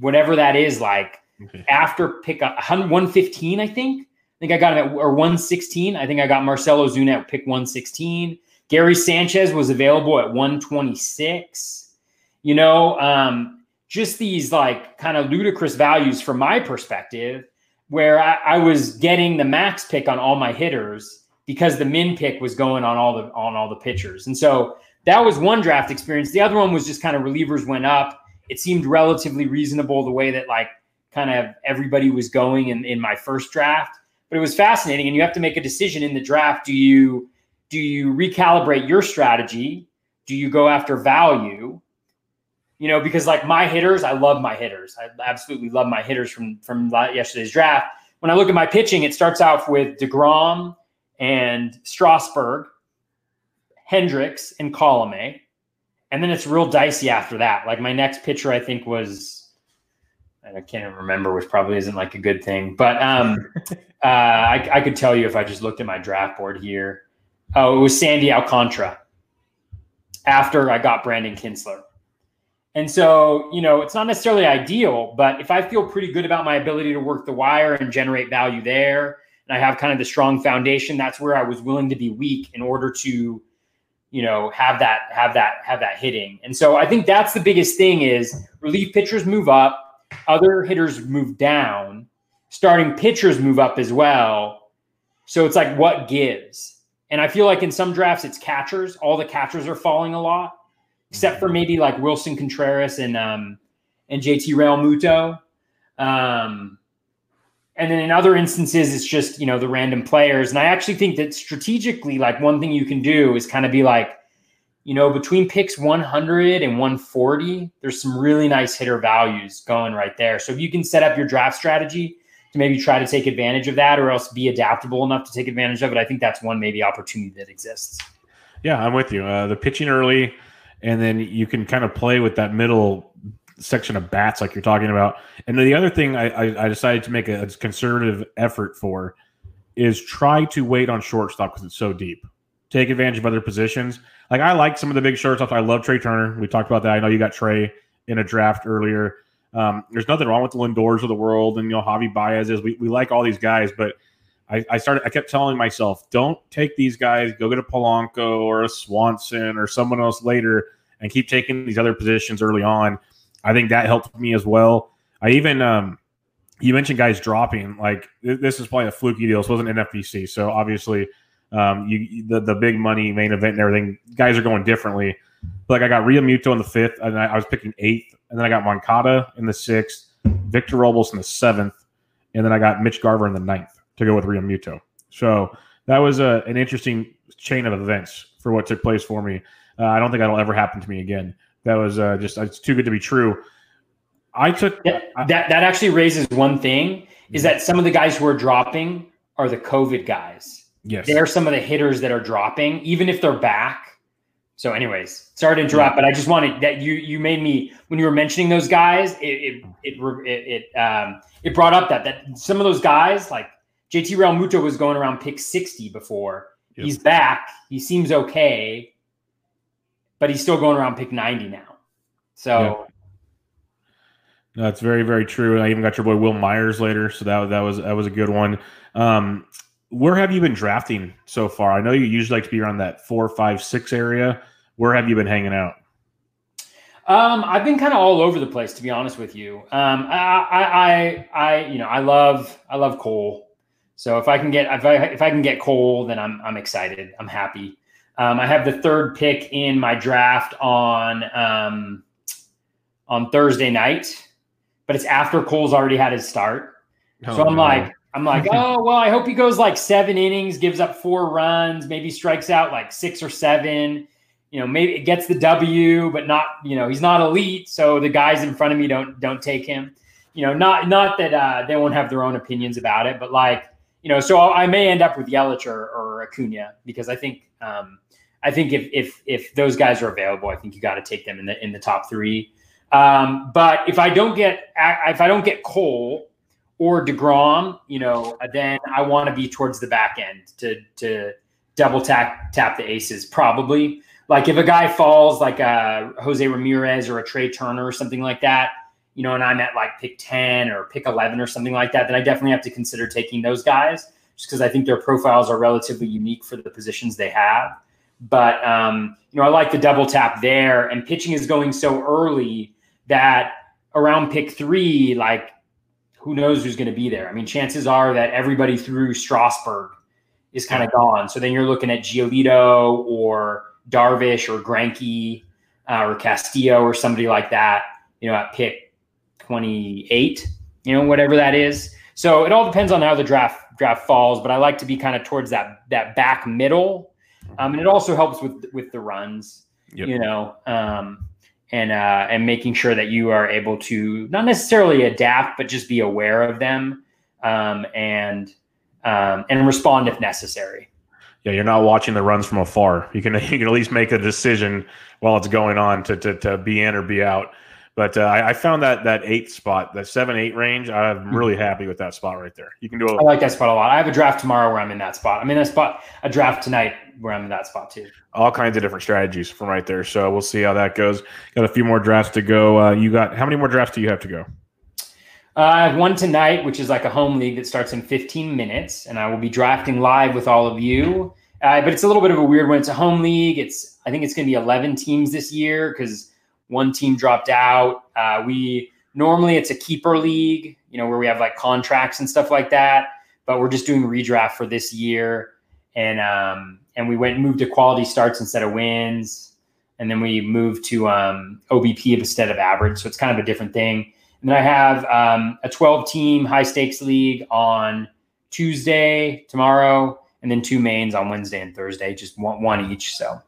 whatever that is, like okay. after pick 115, I think. I think I got him at or 116. I think I got Marcell Ozuna at pick 116. Gary Sanchez was available at 126. You know, um, just these like kind of ludicrous values from my perspective, where I, I was getting the max pick on all my hitters because the min pick was going on all the on all the pitchers. And so that was one draft experience. The other one was just kind of relievers went up. It seemed relatively reasonable the way that like kind of everybody was going in, in my first draft. But it was fascinating. And you have to make a decision in the draft. Do you do you recalibrate your strategy? Do you go after value? You know, because like my hitters, I love my hitters. I absolutely love my hitters from from yesterday's draft. When I look at my pitching, it starts off with DeGrom, and Strasburg, Hendricks, and Colome. And then it's real dicey after that. Like my next pitcher, I think was, I can't even remember, which probably isn't like a good thing. But um, uh, I, I could tell you if I just looked at my draft board here. Oh, it was Sandy Alcantara after I got Brandon Kintzler. And so, you know, it's not necessarily ideal, but if I feel pretty good about my ability to work the wire and generate value there, and I have kind of the strong foundation, that's where I was willing to be weak in order to, you know, have that have that have that hitting. And so I think that's the biggest thing is relief pitchers move up, other hitters move down, starting pitchers move up as well. So it's like what gives. And I feel like in some drafts it's catchers. All the catchers are falling a lot, except for maybe like Willson Contreras and um, and JT Realmuto. Um, and then in other instances, it's just, you know, the random players. And I actually think that strategically, like one thing you can do is kind of be like, you know, between picks 100 and 140, there's some really nice hitter values going right there. So if you can set up your draft strategy to maybe try to take advantage of that or else be adaptable enough to take advantage of it, I think that's one maybe opportunity that exists. Yeah, I'm with you. Uh, the pitching early, and then you can kind of play with that middle section of bats like you're talking about. And the other thing I, I, I decided to make a conservative effort for is try to wait on shortstop because it's so deep. Take advantage of other positions. Like I like some of the big shortstops. I love Trey Turner. We talked about that. I know you got Trey in a draft earlier. Um, there's nothing wrong with the Lindors of the world and you know Javi Baez is. We, we like all these guys, but I, I started. I kept telling myself, don't take these guys. Go get a Polanco or a Swanson or someone else later, and keep taking these other positions early on. I think that helped me as well. I even um, you mentioned guys dropping. Like this is probably a fluky deal. This wasn't an FBC, so obviously um, you the the big money main event and everything. Guys are going differently. Like I got Realmuto in the fifth, and I, I was picking eighth, and then I got Moncada in the sixth, Victor Robles in the seventh, and then I got Mitch Garver in the ninth to go with Realmuto. So that was a, an interesting chain of events for what took place for me. Uh, I don't think that'll ever happen to me again. That was uh, just it's too good to be true. I took yeah, that. That actually raises one thing: is that some of the guys who are dropping are the COVID guys. Yes, they're some of the hitters that are dropping, even if they're back. So, anyways, sorry to interrupt, but I just wanted that you you made me when you were mentioning those guys, it it it it, it um it brought up that that some of those guys like JT Realmuto was going around pick sixty before. Yep. He's back. He seems okay but he's still going around pick 90 now. So yeah. no, that's very, very true. And I even got your boy Will Myers later. So that, that was that was a good one. Um, where have you been drafting so far? I know you usually like to be around that four, five, six area. Where have you been hanging out? Um, I've been kind of all over the place, to be honest with you. Um, I, I, I, I, you know, I love, I love Cole. So if I can get, if I, if I can get Cole, then I'm, I'm excited. I'm happy. Um, I have the third pick in my draft on um, on Thursday night, but it's after Cole's already had his start. Oh, so I'm no. like, I'm like, oh well, I hope he goes like seven innings, gives up four runs, maybe strikes out like six or seven. You know, maybe it gets the W, but not, you know, he's not elite, so the guys in front of me don't don't take him. You know, not not that uh, they won't have their own opinions about it, but like, you know, so I may end up with Yelich or, or Acuna because I think um, I think if if if those guys are available, I think you got to take them in the in the top three. Um, but if I don't get if I don't get Cole or Degrom, you know, then I want to be towards the back end to to double tap tap the aces. Probably like if a guy falls like a Jose Ramirez or a Trey Turner or something like that, you know, and I'm at like pick ten or pick eleven or something like that, then I definitely have to consider taking those guys just because I think their profiles are relatively unique for the positions they have. But um, you know, I like the double tap there, and pitching is going so early that around pick three, like who knows who's going to be there? I mean, chances are that everybody through Strasburg is kind of gone. So then you're looking at Giolito or Darvish or Greinke uh, or Castillo or somebody like that. You know, at pick 28, you know, whatever that is. So it all depends on how the draft draft falls. But I like to be kind of towards that that back middle um, and it also helps with with the runs, yep. you know, um, and uh, and making sure that you are able to not necessarily adapt, but just be aware of them um, and um, and respond if necessary. Yeah, you're not watching the runs from afar. You can you can at least make a decision while it's going on to to, to be in or be out. But uh, I, I, found that that eight spot, that seven eight range, I'm hmm. really happy with that spot right there. You can do. A, I like that spot a lot. I have a draft tomorrow where I'm in that spot. I'm in that spot. A draft tonight where I'm in that spot too. All kinds of different strategies from right there. So we'll see how that goes. Got a few more drafts to go. Uh, you got how many more drafts do you have to go? Uh, I have one tonight, which is like a home league that starts in 15 minutes, and I will be drafting live with all of you. Uh, but it's a little bit of a weird one. It's a home league. It's I think it's going to be 11 teams this year because one team dropped out. Uh, we normally it's a keeper league, you know, where we have like contracts and stuff like that. But we're just doing redraft for this year, and um, and we went moved to quality starts instead of wins. and then we moved to um, OBP instead of average. So it's kind of a different thing. And then I have um, a 12 team high stakes league on Tuesday, tomorrow, and then two mains on Wednesday and Thursday, just one, one each. So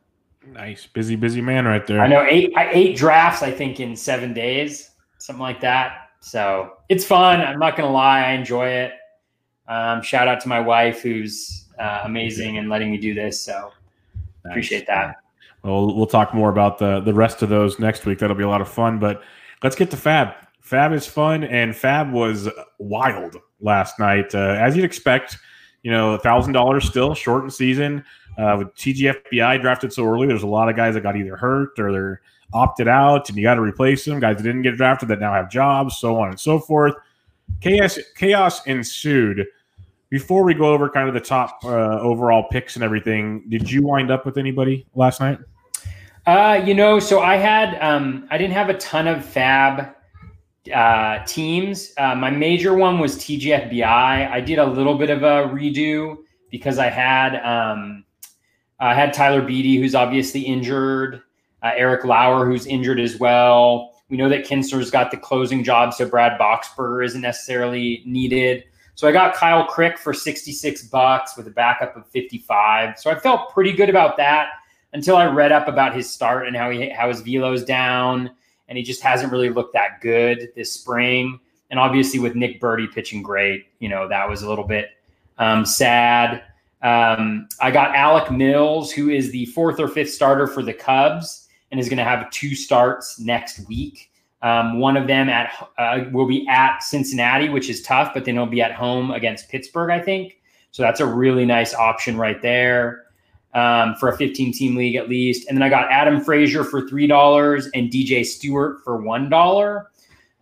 nice, busy, busy man right there. I know eight, eight drafts, I think, in seven days, something like that. So it's fun. I'm not going to lie. I enjoy it. Um, shout out to my wife, who's uh, amazing and letting me do this. So nice. appreciate that. Well, we'll talk more about the the rest of those next week. That'll be a lot of fun. But let's get to FAAB. FAAB is fun, and FAAB was wild last night, uh, as you'd expect. You know, thousand dollars still shortened season uh, with TGFBI drafted so early. There's a lot of guys that got either hurt or they're opted out, and you got to replace them. Guys that didn't get drafted that now have jobs, so on and so forth. Chaos chaos ensued. Before we go over kind of the top uh, overall picks and everything, did you wind up with anybody last night? Uh, you know, so I had um, I didn't have a ton of FAAB uh, teams. Uh, my major one was TGFBI. I did a little bit of a redo because I had um, I had Tyler Beede, who's obviously injured, uh, Eric Lauer, who's injured as well. We know that Kintzler's got the closing job, so Brad Boxberger isn't necessarily needed. So I got Kyle Crick for 66 bucks with a backup of 55. So I felt pretty good about that until I read up about his start and how he how his velo's down, and he just hasn't really looked that good this spring. And obviously, with Nick Burdi pitching great, you know that was a little bit um, sad. Um, I got Alec Mills, who is the fourth or fifth starter for the Cubs, and is going to have two starts next week. Um, one of them at uh, will be at Cincinnati, which is tough, but then he'll be at home against Pittsburgh, I think. So that's a really nice option right there um, for a 15 team league at least. And then I got Adam Frazier for $3 and DJ Stewart for $1.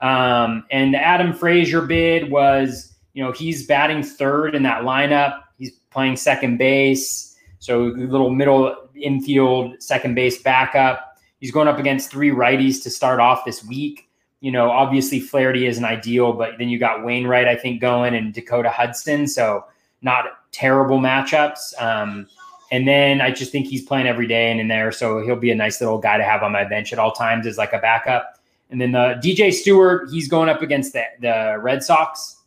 Um, and the Adam Frazier bid was, you know, he's batting third in that lineup. He's playing second base. So little middle infield, second base backup. He's going up against three righties to start off this week. You know, obviously Flaherty isn't ideal, but then you got Wainwright, I think, going and Dakota Hudson. So not terrible matchups. Um, and then I just think he's playing every day and in there. So he'll be a nice little guy to have on my bench at all times as like a backup. And then the DJ Stewart, he's going up against the, the Red Sox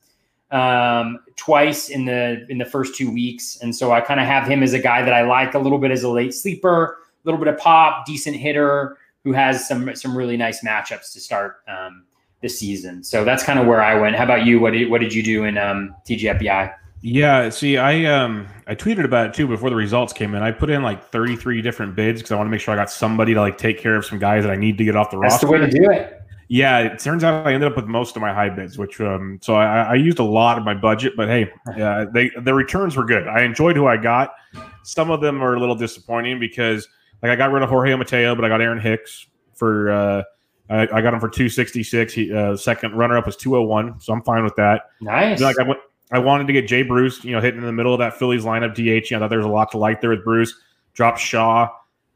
um, twice in the in the first two weeks. And so I kind of have him as a guy that I like a little bit as a late sleeper, a little bit of pop, decent hitter who has some some really nice matchups to start um, this season. So that's kind of where I went. How about you? What did what did you do in um, TGFBI? Yeah, see, I um I tweeted about it too before the results came in. I put in like 33 different bids because I want to make sure I got somebody to like take care of some guys that I need to get off the That's roster. That's the way to do it. Yeah, it turns out I ended up with most of my high bids, which um so I, I used a lot of my budget, but hey, yeah, they the returns were good. I enjoyed who I got. Some of them are a little disappointing because like I got rid of Jorge Mateo, but I got Aaron Hicks for uh I, I got him for 266. He uh, second runner up was 201, so I'm fine with that. Nice. Like I went I wanted to get Jay Bruce, you know, hitting in the middle of that Phillies lineup DH. I thought there was a lot to like there with Bruce. Dropped Shaw.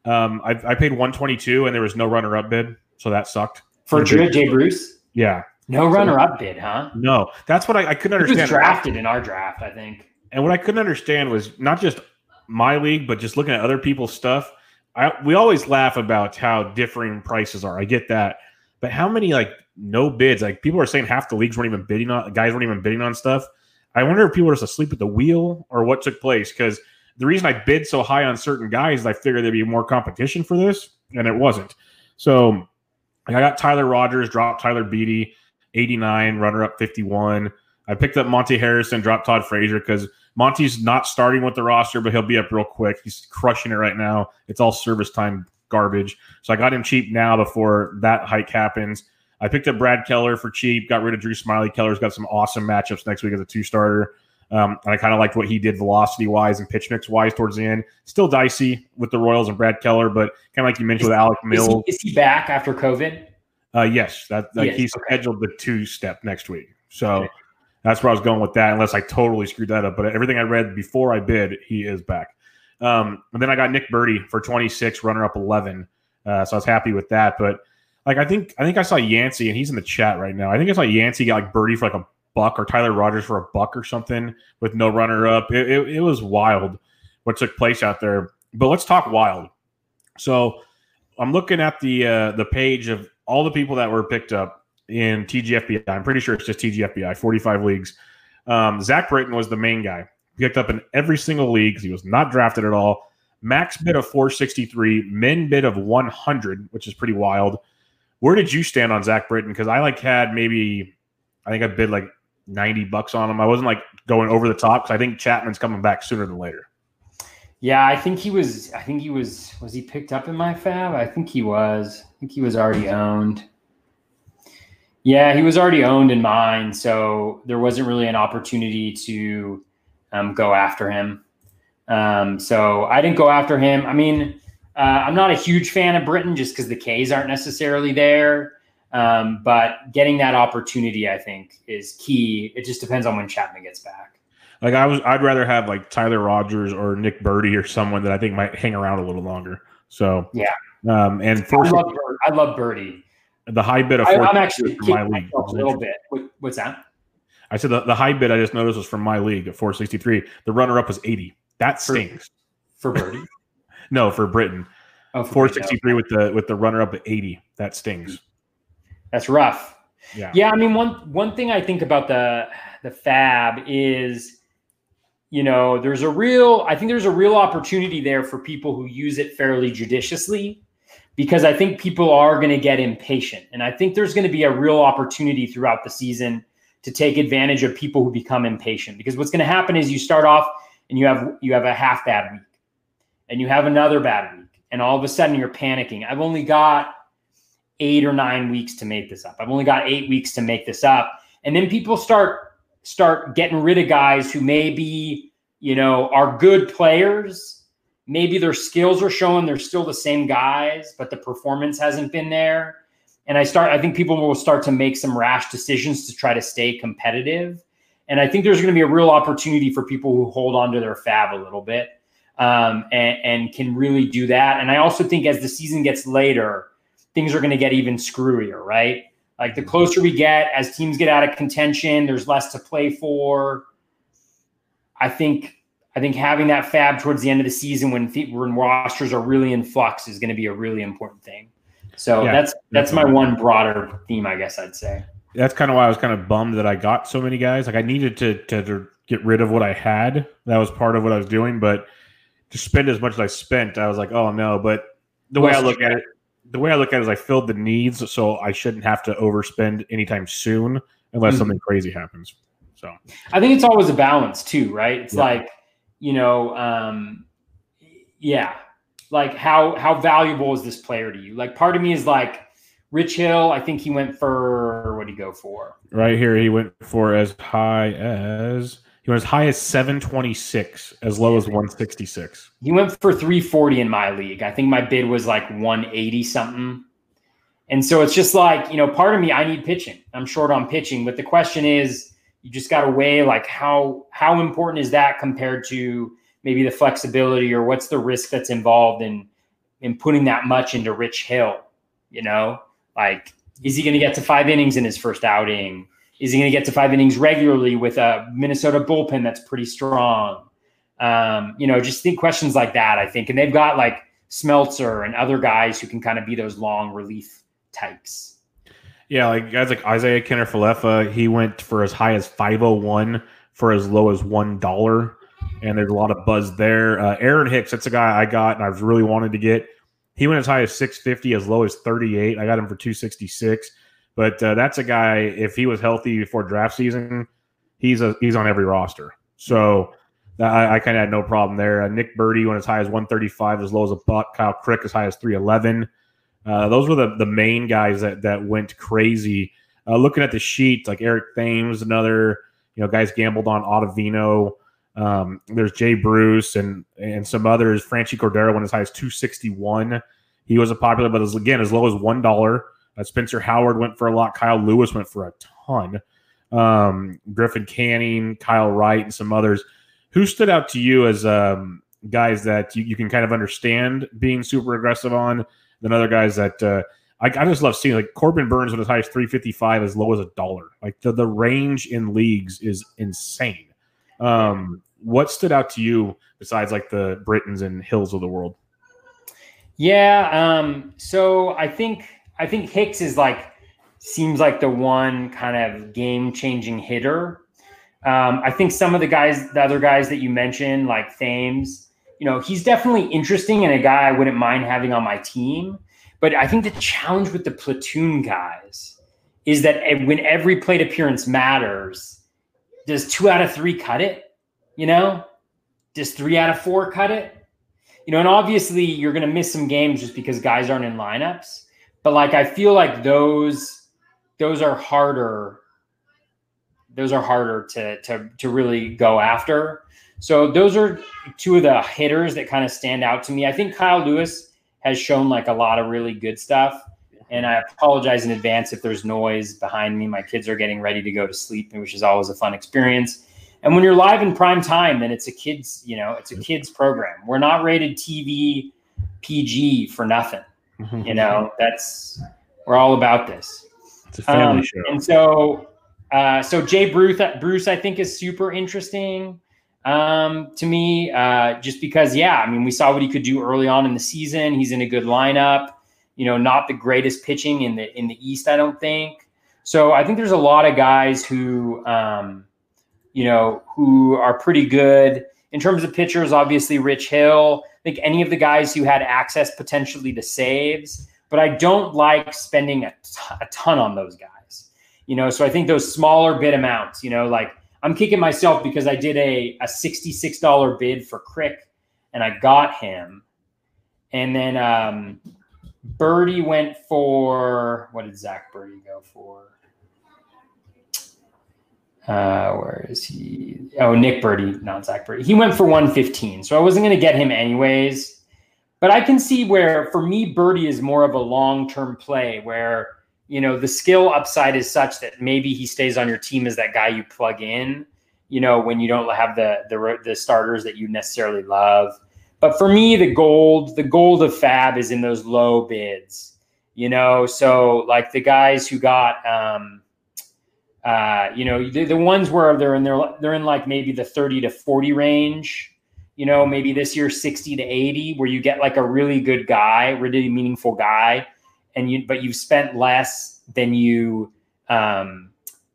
Um, I, I paid 122 and there was no runner up bid, so that sucked. For Jay, Jay Bruce? Yeah. No runner up bid, huh? No. That's what I, I couldn't understand. He was drafted in our draft, I think. And what I couldn't understand was not just my league, but just looking at other people's stuff. I, we always laugh about how differing prices are. I get that. But how many like no bids? Like people are saying half the leagues weren't even bidding on guys weren't even bidding on stuff. I wonder if people were just asleep at the wheel or what took place. Because the reason I bid so high on certain guys is I figured there'd be more competition for this, and it wasn't. So I got Tyler Rogers, dropped Tyler Beede, 89, runner up 51. I picked up Monte Harrison, dropped Todd Frazier because Monte's not starting with the roster, but he'll be up real quick. He's crushing it right now. It's all service time garbage. So I got him cheap now before that hike happens. I picked up Brad Keller for cheap, got rid of Drew Smyly. Keller's got some awesome matchups next week as a two starter. Um, and I kind of liked what he did velocity wise and pitch mix wise towards the end. Still dicey with the Royals and Brad Keller, but kind of like you mentioned is, with Alec Mills. Is he, is he back after COVID? Uh, yes, that like he's okay. scheduled the two step next week. So okay. that's where I was going with that, unless I totally screwed that up. But everything I read before I bid, he is back. Um, and then I got Nick Burdi for 26, runner up 11. Uh, so I was happy with that. But like I think I think I saw Yancey and he's in the chat right now. I think I saw Yancey got like Burdi for like a buck or Tyler Rogers for a buck or something with no runner up. It, it, it was wild what took place out there. But let's talk wild. So I'm looking at the uh, the page of all the people that were picked up in TGFBI. I'm pretty sure it's just TGFBI, 45 leagues. Um, Zach Britton was the main guy. Picked up in every single league. He was not drafted at all. Max bid of 463, min bid of 100, which is pretty wild. Where did you stand on Zach Britton? Because I like had maybe, I think I bid like 90 bucks on him. I wasn't like going over the top because I think Chapman's coming back sooner than later. Yeah, I think he was. I think he was. Was he picked up in my FAAB? I think he was. I think he was already owned. Yeah, he was already owned in mine, so there wasn't really an opportunity to um, go after him. Um, so I didn't go after him. I mean, uh, I'm not a huge fan of Britton just because the K's aren't necessarily there. Um, but getting that opportunity, I think, is key. It just depends on when Chapman gets back. Like I was, I'd rather have like Tyler Rogers or Nick Burdi or someone that I think might hang around a little longer. So yeah, um, and I love, I love Burdi. The high bid of I, am actually my league a little bit. what's that? I said the, the high bid I just noticed was from my league at 463. The runner up was 80. That stinks for, for Burdi. No, for Britton. Oh, for 463 with the with the runner up at 80. That stings. That's rough. Yeah. Yeah. I mean, one one thing I think about the the FAAB is you know, there's a real, I think there's a real opportunity there for people who use it fairly judiciously because I think people are going to get impatient. And I think there's going to be a real opportunity throughout the season to take advantage of people who become impatient because what's going to happen is you start off and you have you have a half bad week and you have another bad week and all of a sudden you're panicking. I've only got 8 or 9 weeks to make this up. I've only got 8 weeks to make this up. And then people start start getting rid of guys who maybe, you know, are good players. Maybe their skills are showing they're still the same guys, but the performance hasn't been there. And I start, I think people will start to make some rash decisions to try to stay competitive. And I think there's going to be a real opportunity for people who hold on to their FAAB a little bit um, and, and can really do that. And I also think as the season gets later, things are going to get even screwier, right? Like the closer we get, as teams get out of contention, there's less to play for. I think I think having that FAAB towards the end of the season when when rosters are really in flux is going to be a really important thing. So yeah, that's that's my one broader theme, I guess I'd say. That's kind of why I was kind of bummed that I got so many guys. Like I needed to, to, to get rid of what I had. That was part of what I was doing, but to spend as much as I spent, I was like, oh no. But the way I look at it, the way I look at it is I filled the needs, so I shouldn't have to overspend anytime soon unless mm-hmm. something crazy happens. So I think it's always a balance too, right? It's yeah. like, you know, um, yeah, like how how valuable is this player to you? Like part of me is like Rich Hill, I think he went for what did he go for? Right here, he went for as high as he went as high as 726, as low as 166. He went for 340 in my league. I think my bid was like 180 something. And so it's just like, you know, part of me, I need pitching. I'm short on pitching. But the question is, you just got to weigh like how how important is that compared to maybe the flexibility or what's the risk that's involved in in putting that much into Rich Hill? You know, like is he going to get to five innings in his first outing? Is he going to get to five innings regularly with a Minnesota bullpen that's pretty strong? Um, you know, just think questions like that, I think. And they've got like Smeltzer and other guys who can kind of be those long relief types. Yeah, like guys like Isaiah Kiner-Falefa, he went for as high as 501 for as low as $1. And there's a lot of buzz there. Uh, Aaron Hicks, that's a guy I got and I've really wanted to get. He went as high as 650, as low as 38. I got him for 266. But uh, that's a guy. If he was healthy before draft season, he's a he's on every roster. So I, I kind of had no problem there. Uh, Nick Burdi went as high as 135, as low as a buck. Kyle Crick as high as 311. Uh, those were the the main guys that that went crazy. Uh, looking at the sheet, like Eric Thames, another you know guys gambled on Ottavino. Um, there's Jay Bruce and and some others. Franchy Cordero went as high as 261. He was a popular, but as, again as low as one dollar. Uh, Spencer Howard went for a lot. Kyle Lewis went for a ton. Um, Griffin Canning, Kyle Wright, and some others. Who stood out to you as um, guys that you, you, can kind of understand being super aggressive on than other guys that uh, I, I, just love seeing? Like Corbin Burnes went as high as 355, as low as a dollar. Like the, the range in leagues is insane. Um, what stood out to you besides like the Brittons and Hills of the world? Yeah. Um, so I think I think Hicks is like seems like the one kind of game changing hitter. Um, I think some of the guys, the other guys that you mentioned, like Thames, you know, he's definitely interesting and a guy I wouldn't mind having on my team. But I think the challenge with the platoon guys is that when every plate appearance matters, does two out of three cut it? You know, does three out of four cut it? You know, and obviously you're going to miss some games just because guys aren't in lineups. But like, I feel like those those are harder. Those are harder to to to really go after. So those are two of the hitters that kind of stand out to me. I think Kyle Lewis has shown like a lot of really good stuff. And I apologize in advance if there's noise behind me. My kids are getting ready to go to sleep, which is always a fun experience. And when you're live in prime time, then it's a kids, you know, it's a kids program. We're not rated TV PG for nothing. Mm-hmm. You know, that's we're all about this. It's a family um, show. And so uh, so Jay Bruce, Bruce, I think is super interesting um, to me, uh, just because, yeah, I mean, we saw what he could do early on in the season. He's in a good lineup. You know, not the greatest pitching in the in the East, I don't think. So I think there's a lot of guys who, um, you know, who are pretty good in terms of pitchers. Obviously, Rich Hill. Think any of the guys who had access potentially to saves, but I don't like spending a, t- a ton on those guys. You know, so I think those smaller bid amounts. You know, like I'm kicking myself because I did a, a $66 bid for Crick and I got him. And then um, Birdie went for what did Zach Burdi go for? Uh, where is he? Oh, Nick Burdi, not Zach Burdi. He went for 115. So I wasn't going to get him anyways. But I can see where, for me, Burdi is more of a long term play where you know the skill upside is such that maybe he stays on your team as that guy you plug in you know when you don't have the the, the starters that you necessarily love but for me the gold the gold of FAAB is in those low bids you know so like the guys who got um uh you know the, the ones where they're in they're they're in like maybe the 30 to 40 range. You know maybe this year 60 to 80 where you get like a really good guy really meaningful guy and you but you've spent less than you um,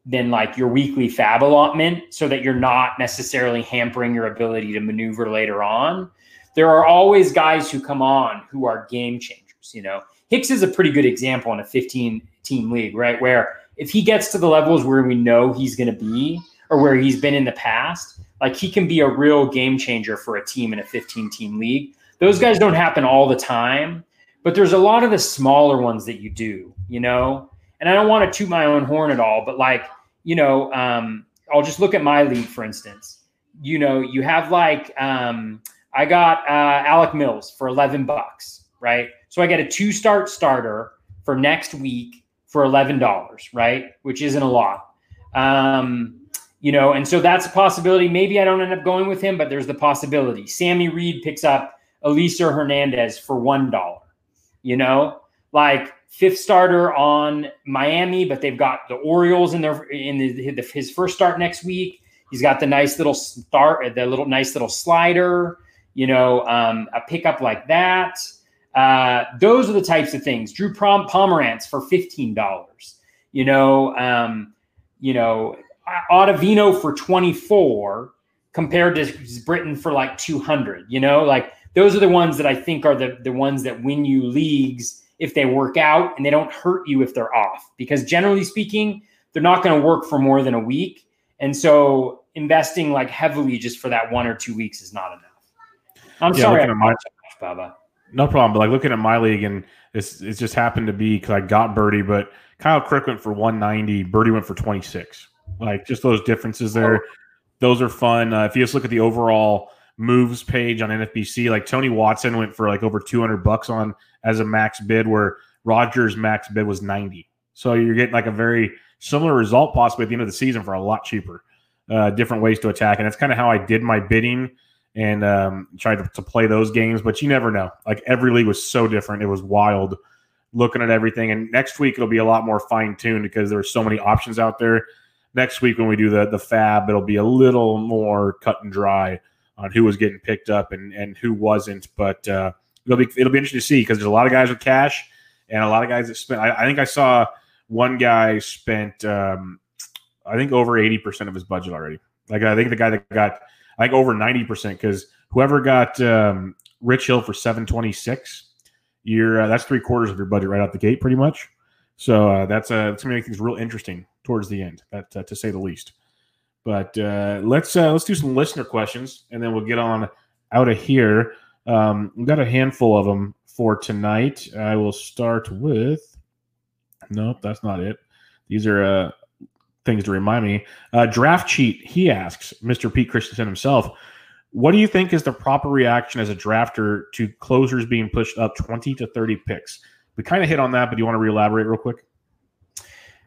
than like your weekly FAAB allotment so that you're not necessarily hampering your ability to maneuver later on. There are always guys who come on who are game changers you know. Hicks is a pretty good example in a 15 team league right where if he gets to the levels where we know he's going to be or where he's been in the past like he can be a real game changer for a team in a 15 team league those guys don't happen all the time but there's a lot of the smaller ones that you do, you know. And I don't want to toot my own horn at all, but like, you know, um, I'll just look at my league, for instance. You know, you have like, um, I got uh, Alec Mills for 11 bucks, right? So I get a two start starter for next week for $11, right? Which isn't a lot. Um, you know, and so that's a possibility. Maybe I don't end up going with him, but there's the possibility. Sammy Reed picks up Elieser Hernandez for $1 you know, like fifth starter on Miami, but they've got the Orioles in their in the, the, his first start next week. He's got the nice little start, the little nice little slider, you know, um, a pickup like that. Uh, those are the types of things. Drew Prom- Pomeranz for fifteen dollars. You know, um, you know, Ottavino for twenty four compared to Britton for like two hundred. You know, like those are the ones that I think are the, the ones that win you leagues if they work out and they don't hurt you if they're off. Because generally speaking, they're not going to work for more than a week. And so investing like heavily just for that one or two weeks is not enough. I'm yeah, sorry, I my, Baba. No problem. But like looking at my league, and it's it just happened to be because I got Burdi, but Kyle Crick went for 190, Burdi went for 26. Like just those differences there. Oh. Those are fun. Uh, if you just look at the overall moves page on NFBC. Like Tony Watson went for like over 200 bucks on as a max bid, where Rogers' max bid was 90. So you're getting like a very similar result possibly at the end of the season for a lot cheaper. Uh, different ways to attack, and that's kind of how I did my bidding and um, tried to, to play those games. But you never know. Like every league was so different; it was wild looking at everything. And next week it'll be a lot more fine tuned because there are so many options out there. Next week when we do the the FAAB, it'll be a little more cut and dry on who was getting picked up and, and who wasn't. But uh, it'll be it'll be interesting to see because there's a lot of guys with cash and a lot of guys that spent. I, I think I saw one guy spent um, I think over eighty percent of his budget already. Like I think the guy that got I over ninety percent because whoever got um, Rich Hill for seven twenty six, you're uh, that's three quarters of your budget right out the gate, pretty much. So uh, that's uh, it's gonna make things real interesting towards the end, that uh, to say the least. But uh, let's uh, let's do some listener questions, and then we'll get on out of here. Um, we've got a handful of them for tonight. I will start with. Nope, that's not it. These are uh, things to remind me. Uh, draft cheat. He asks Mr. Pete Christensen himself. What do you think is the proper reaction as a drafter to closers being pushed up 20 to 30 picks? We kind of hit on that, but do you want to re-elaborate real quick?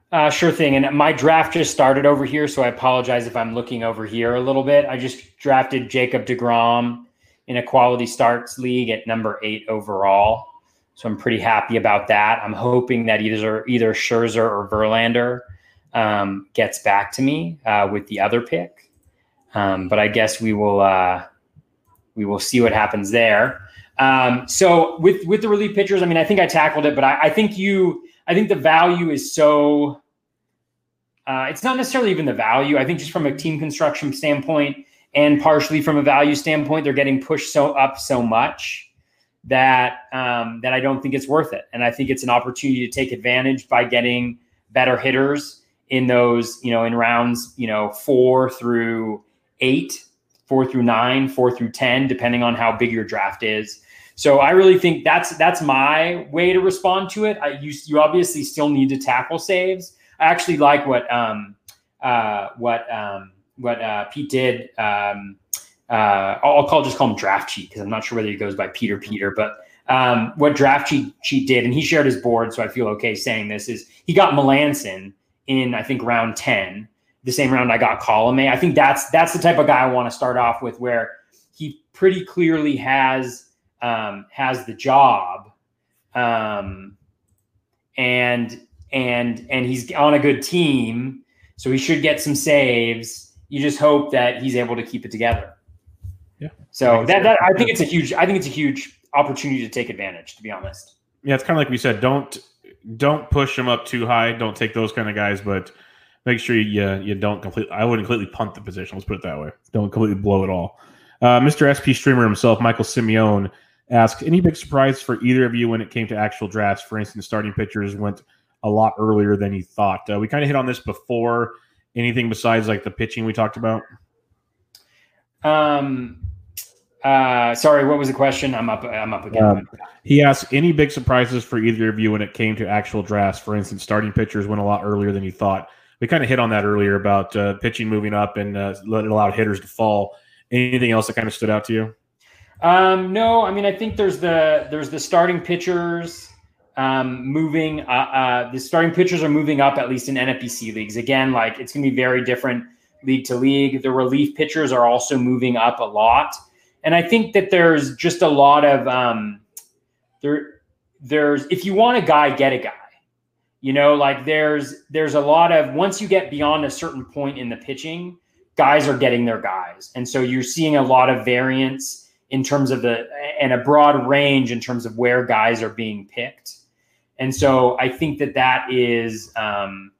Uh, sure thing. And my draft just started over here, so I apologize if I'm looking over here a little bit. I just drafted Jacob DeGrom in a quality starts league at number eight overall. So I'm pretty happy about that. I'm hoping that either either Scherzer or Verlander um, gets back to me uh, with the other pick. Um, but I guess we will uh, we will see what happens there. Um, so with with the relief pitchers, I mean, I think I tackled it, but I, I think you I think the value is so. Uh, it's not necessarily even the value. I think just from a team construction standpoint, and partially from a value standpoint, they're getting pushed so up so much that um, that I don't think it's worth it. And I think it's an opportunity to take advantage by getting better hitters in those, you know, in rounds, you know, four through eight, four through nine, four through ten, depending on how big your draft is. So I really think that's that's my way to respond to it. I, you you obviously still need to tackle saves. I actually like what um, uh, what um, what uh, Pete did. Um, uh, I'll call just call him draft cheat because I'm not sure whether he goes by Peter Peter, but um, what draft cheat cheat did, and he shared his board, so I feel okay saying this is he got Melancon in I think round ten, the same round I got Colome. I think that's that's the type of guy I want to start off with, where he pretty clearly has um, has the job, um, and and and he's on a good team, so he should get some saves. You just hope that he's able to keep it together. Yeah. So that, that I think it's a huge I think it's a huge opportunity to take advantage. To be honest. Yeah, it's kind of like we said. Don't don't push him up too high. Don't take those kind of guys, but make sure you you don't completely. I wouldn't completely punt the position. Let's put it that way. Don't completely blow it all. Uh, Mr. SP Streamer himself, Michael Simeone, asked any big surprise for either of you when it came to actual drafts. For instance, starting pitchers went a lot earlier than you thought. Uh, we kind of hit on this before. Anything besides like the pitching we talked about? Um. Uh, sorry, what was the question? I'm up. I'm up again. Um, he asked any big surprises for either of you when it came to actual drafts. For instance, starting pitchers went a lot earlier than you thought. We kind of hit on that earlier about uh, pitching moving up and uh, letting allow hitters to fall. Anything else that kind of stood out to you? Um, no, I mean I think there's the there's the starting pitchers um, moving. Uh, uh, the starting pitchers are moving up at least in NFBC leagues. Again, like it's going to be very different league to league. The relief pitchers are also moving up a lot, and I think that there's just a lot of um, there. There's if you want a guy, get a guy. You know, like there's there's a lot of once you get beyond a certain point in the pitching, guys are getting their guys, and so you're seeing a lot of variance in terms of the and a broad range in terms of where guys are being picked. And so I think that that is, um,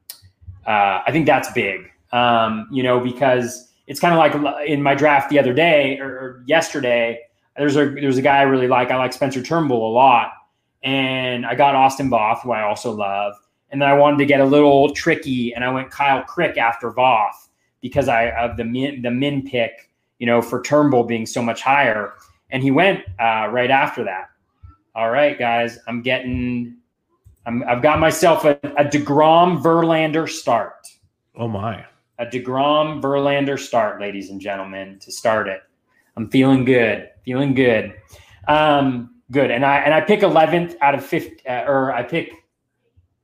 uh, I think that's big, um, you know, because it's kind of like in my draft the other day or, yesterday. There's a there's a guy I really like. I like Spencer Turnbull a lot, and I got Austin Voth, who I also love. And then I wanted to get a little tricky, and I went Kyle Crick after Voth because I of the min, the min pick you know, for Turnbull being so much higher. And he went uh, right after that. All right, guys, I'm getting, I'm, I've got myself a, a DeGrom Verlander start. Oh, my. A DeGrom Verlander start, ladies and gentlemen, to start it. I'm feeling good, feeling good. Um, good. And I, and I pick 11th out of 50, uh, or I pick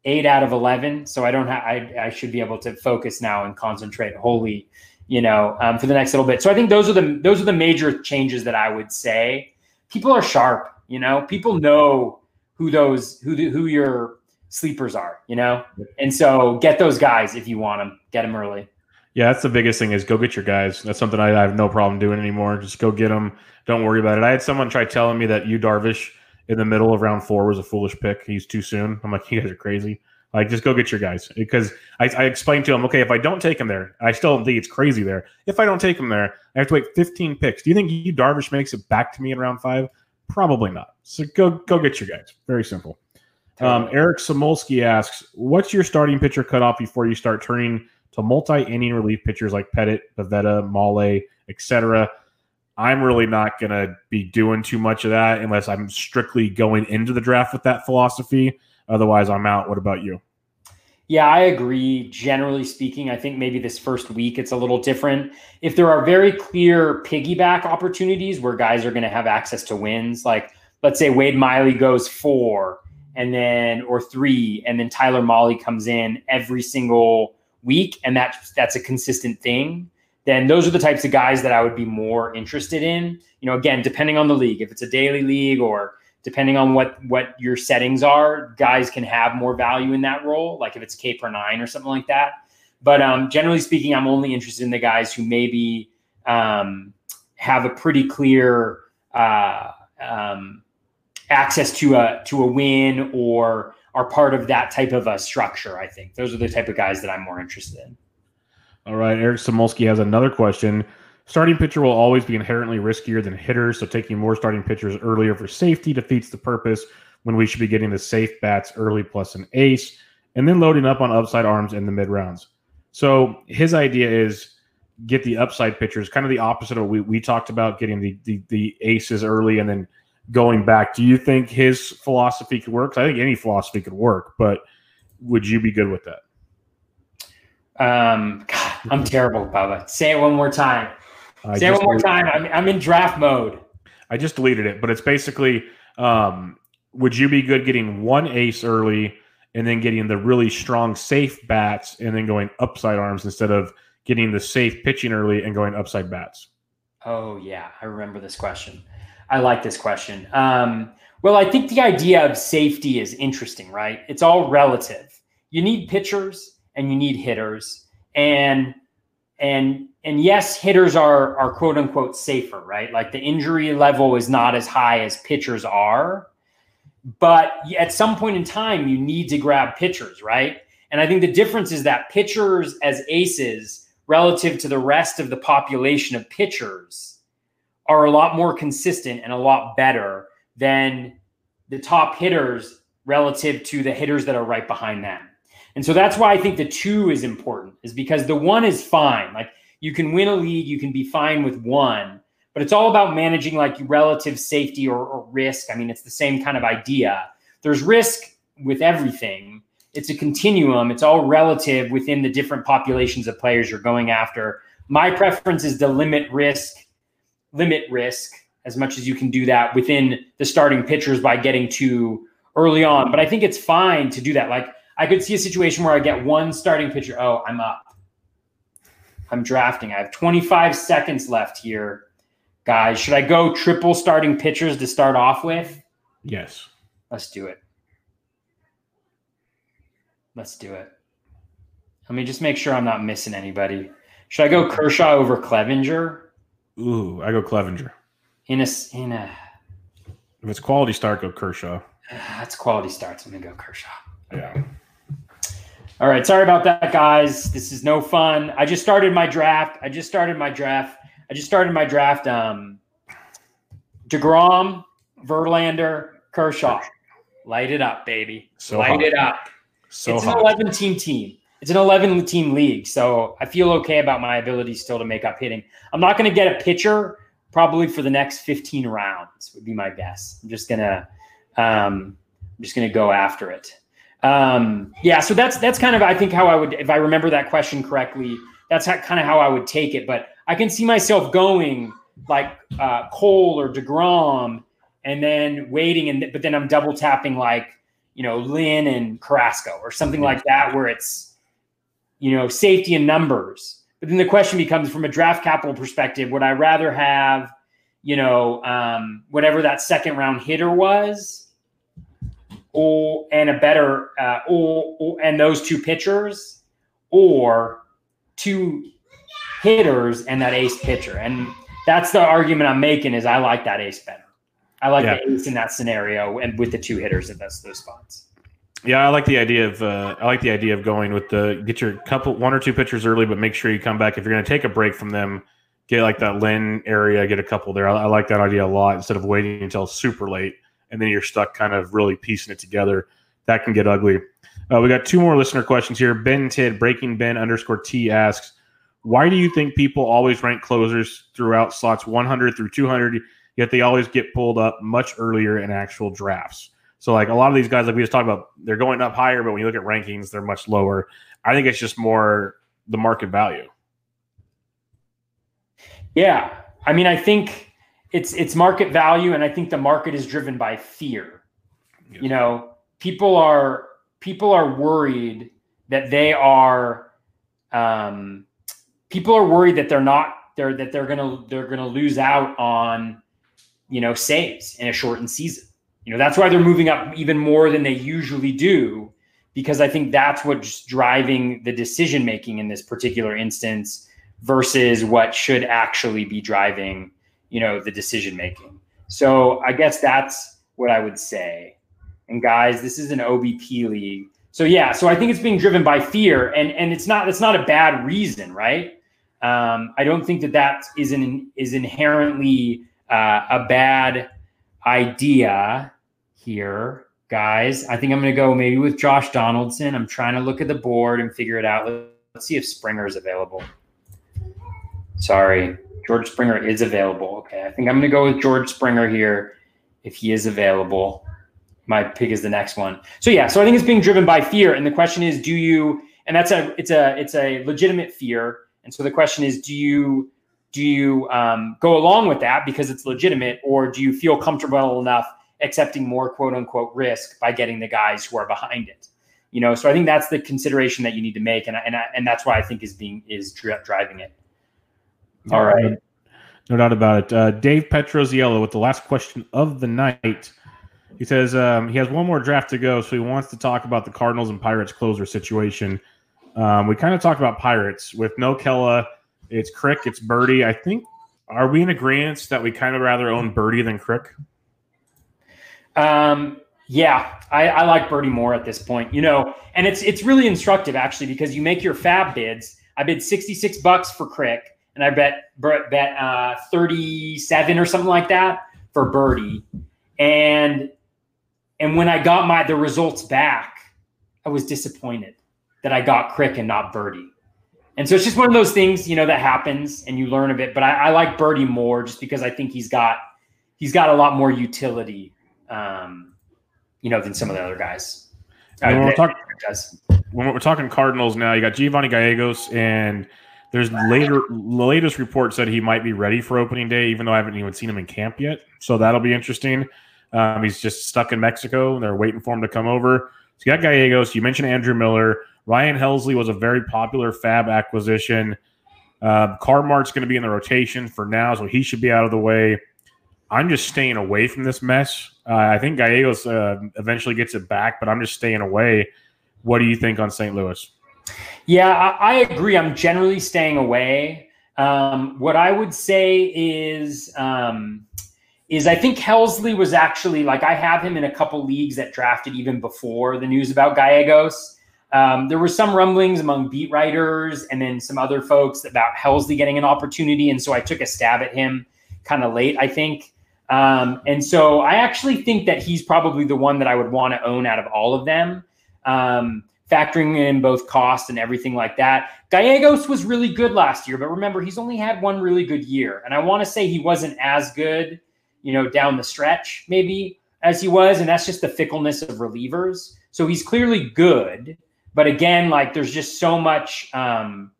eight out of 11. So I don't have, I, I should be able to focus now and concentrate wholly you know, um, for the next little bit. So I think those are the those are the major changes that I would say. People are sharp, you know. People know who those who who your sleepers are, you know. And so get those guys if you want them. Get them early. Yeah, that's the biggest thing is go get your guys. That's something I, I have no problem doing anymore. Just go get them. Don't worry about it. I had someone try telling me that Yu Darvish in the middle of round four was a foolish pick. He's too soon. I'm like, you guys are crazy. Like, just go get your guys. Because I, I explained to him, okay, if I don't take him there, I still think it's crazy there. If I don't take him there, I have to wait 15 picks. Do you think Yu Darvish makes it back to me in round five? Probably not. So go go get your guys. Very simple. Um, Eric Samulski asks, "What's your starting pitcher cutoff before you start turning to multi-inning relief pitchers like Pettitte, Pivetta, Mahle, etc.?" I'm really not going to be doing too much of that unless I'm strictly going into the draft with that philosophy. Otherwise, I'm out. What about you? Yeah, I agree. Generally speaking, I think maybe this first week it's a little different. If there are very clear piggyback opportunities where guys are going to have access to wins, like let's say Wade Miley goes four and then or three, and then Tyler Mahle comes in every single week, and that's that's a consistent thing. Then those are the types of guys that I would be more interested in. You know, again, depending on the league, if it's a daily league or depending on what what your settings are, guys can have more value in that role. Like if it's K per nine or something like that. But um, generally speaking, I'm only interested in the guys who maybe um, have a pretty clear uh, um, access to a to a win or are part of that type of a structure. I think those are the type of guys that I'm more interested in. All right, Eric Samulski has another question. Starting pitcher will always be inherently riskier than hitters, so taking more starting pitchers earlier for safety defeats the purpose when we should be getting the safe bats early plus an ace, and then loading up on upside arms in the mid rounds. So his idea is get the upside pitchers, kind of the opposite of what we, we talked about, getting the, the, the aces early and then going back. Do you think his philosophy could work? I think any philosophy could work, but would you be good with that? Um, God, I'm terrible, Bubba. Say it one more time. I Say it one more time. I'm, I'm in draft mode. I just deleted it, but it's basically um, would you be good getting one ace early and then getting the really strong safe bats and then going upside arms instead of getting the safe pitching early and going upside bats? Oh, yeah. I remember this question. I like this question. Um, well, I think the idea of safety is interesting, right? It's all relative. You need pitchers and you need hitters. And and and yes, hitters are are quote unquote safer, right? Like the injury level is not as high as pitchers are, but at some point in time, you need to grab pitchers, right? And I think the difference is that pitchers as aces relative to the rest of the population of pitchers are a lot more consistent and a lot better than the top hitters relative to the hitters that are right behind them. And so that's why I think the two is important, is because the one is fine. Like you can win a league, you can be fine with one, but it's all about managing like relative safety or, or risk. I mean, it's the same kind of idea. There's risk with everything. It's a continuum. It's all relative within the different populations of players you're going after. My preference is to limit risk, limit risk as much as you can do that within the starting pitchers by getting too early on. But I think it's fine to do that. Like I could see a situation where I get one starting pitcher. Oh, I'm up. I'm drafting. I have 25 seconds left here. Guys, should I go triple starting pitchers to start off with? Yes. Let's do it. Let's do it. Let me just make sure I'm not missing anybody. Should I go Kershaw over Clevinger? Ooh, I go Clevinger. In a in a if it's quality start, go Kershaw. That's quality starts. I'm gonna go Kershaw. Yeah. All right. Sorry about that, guys. This is no fun. I just started my draft. I just started my draft. I just started my draft. Um, DeGrom, Verlander, Kershaw. Light it up, baby. So Light hot. it up. So it's hot. an 11 team team. It's an 11 team league. So I feel okay about my ability still to make up hitting. I'm not going to get a pitcher probably for the next 15 rounds, would be my guess. I'm just going to. Um, I'm just going to go after it. Um, yeah, so that's that's kind of I think how I would if I remember that question correctly. That's how, kind of how I would take it. But I can see myself going like uh, Cole or Degrom, and then waiting, and but then I'm double tapping like you know Lynn and Carrasco or something like that, where it's you know safety and numbers. But then the question becomes, from a draft capital perspective, would I rather have you know um, whatever that second round hitter was? or and a better uh, or, or and those two pitchers or two hitters and that ace pitcher and that's the argument i'm making is i like that ace better I like yeah. the ace in that scenario, and with the two hitters at those those spots. Yeah, I like the idea of uh, I like the idea of going with the get your couple one or two pitchers early, but make sure you come back if you're going to take a break from them. Get like that Lynn area, get a couple there. I, I, like that idea a lot instead of waiting until super late and then you're stuck kind of really piecing it together. That can get ugly. Uh, we got two more listener questions here. Ben Tid, Breaking Ben underscore T asks, why do you think people always rank closers throughout slots 100 through 200, yet they always get pulled up much earlier in actual drafts? So, like a lot of these guys, like we just talked about, they're going up higher, but when you look at rankings, they're much lower. I think it's just more the market value. Yeah. I mean, I think it's it's market value, and I think the market is driven by fear. Yeah. You know, people are people are worried that they are um, people are worried that they're not they're that they're gonna they're gonna lose out on you know saves in a shortened season. You know, that's why they're moving up even more than they usually do, because I think that's what's driving the decision making in this particular instance versus what should actually be driving you know the decision making. So I guess that's what I would say. And guys, this is an OBP league. So yeah, so I think it's being driven by fear, and and it's not it's not a bad reason, right? Um, I don't think that that is an is inherently uh, a bad idea here, guys. I think I'm going to go maybe with Josh Donaldson. I'm trying to look at the board and figure it out. Let's see if Springer is available. Sorry, George Springer is available. Okay, I think I'm going to go with George Springer here if he is available. My pick is the next one. So yeah, so I think it's being driven by fear, and the question is, do you? And that's a it's a it's a legitimate fear, and so the question is, do you do you um, go along with that because it's legitimate, or do you feel comfortable enough accepting more quote unquote risk by getting the guys who are behind it? You know, so I think that's the consideration that you need to make, and and and that's why I think is being is driving it. All right. No doubt about it. Uh, Dave Petroziello with the last question of the night. He says um, he has one more draft to go, so he wants to talk about the Cardinals and Pirates closer situation. Um, we kind of talked about Pirates with no Kela. It's Crick, it's Burdi. I think are we in agreement that we kind of rather own Burdi than Crick? Um, yeah, I, I like Burdi more at this point. You know, and it's it's really instructive actually because you make your FAAB bids. I bid sixty six bucks for Crick and I bet bet uh, 37 or something like that for Burdi, And and when I got my the results back, I was disappointed that I got Crick and not Burdi. And so it's just one of those things, you know, that happens and you learn a bit. But I, I like Burdi more just because I think he's got he's got a lot more utility, um, you know, than some of the other guys. when, we're talking, when we're talking Cardinals now, you got Giovanny Gallegos and – there's later the latest report said he might be ready for opening day, even though I haven't even seen him in camp yet. So that'll be interesting. Um, he's just stuck in Mexico. They're waiting for him to come over. So you got Gallegos. You mentioned Andrew Miller. Ryan Helsley was a very popular FAAB acquisition. Uh, Carmart's going to be in the rotation for now, so he should be out of the way. I'm just staying away from this mess. Uh, I think Gallegos uh, eventually gets it back, but I'm just staying away. What do you think on St. Louis? Yeah, I, I agree. I'm generally staying away. Um, what I would say is, um, is I think Helsley was actually like I have him in a couple leagues that drafted even before the news about Gallegos. Um, there were some rumblings among beat writers and then some other folks about Helsley getting an opportunity, and so I took a stab at him kind of late, I think. Um, and so I actually think that he's probably the one that I would want to own out of all of them. Um, factoring in both cost and everything like that. Gallegos was really good last year, but remember, he's only had one really good year. And I want to say he wasn't as good, you know, down the stretch, maybe as he was. And that's just the fickleness of relievers. So he's clearly good. But again, like there's just so much um,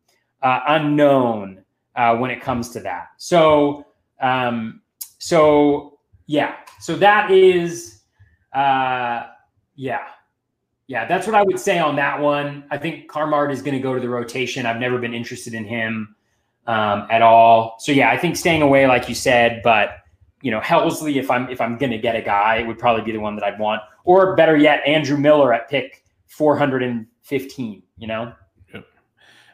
uh, unknown uh, when it comes to that. So, um, so yeah, so that is, uh, yeah, yeah, that's what I would say on that one. I think Carmart is going to go to the rotation. I've never been interested in him um, at all. So yeah, I think staying away, like you said, but you know, Helsley, if I'm if I'm going to get a guy, it would probably be the one that I'd want, or better yet, Andrew Miller at pick 415. You know. Yep.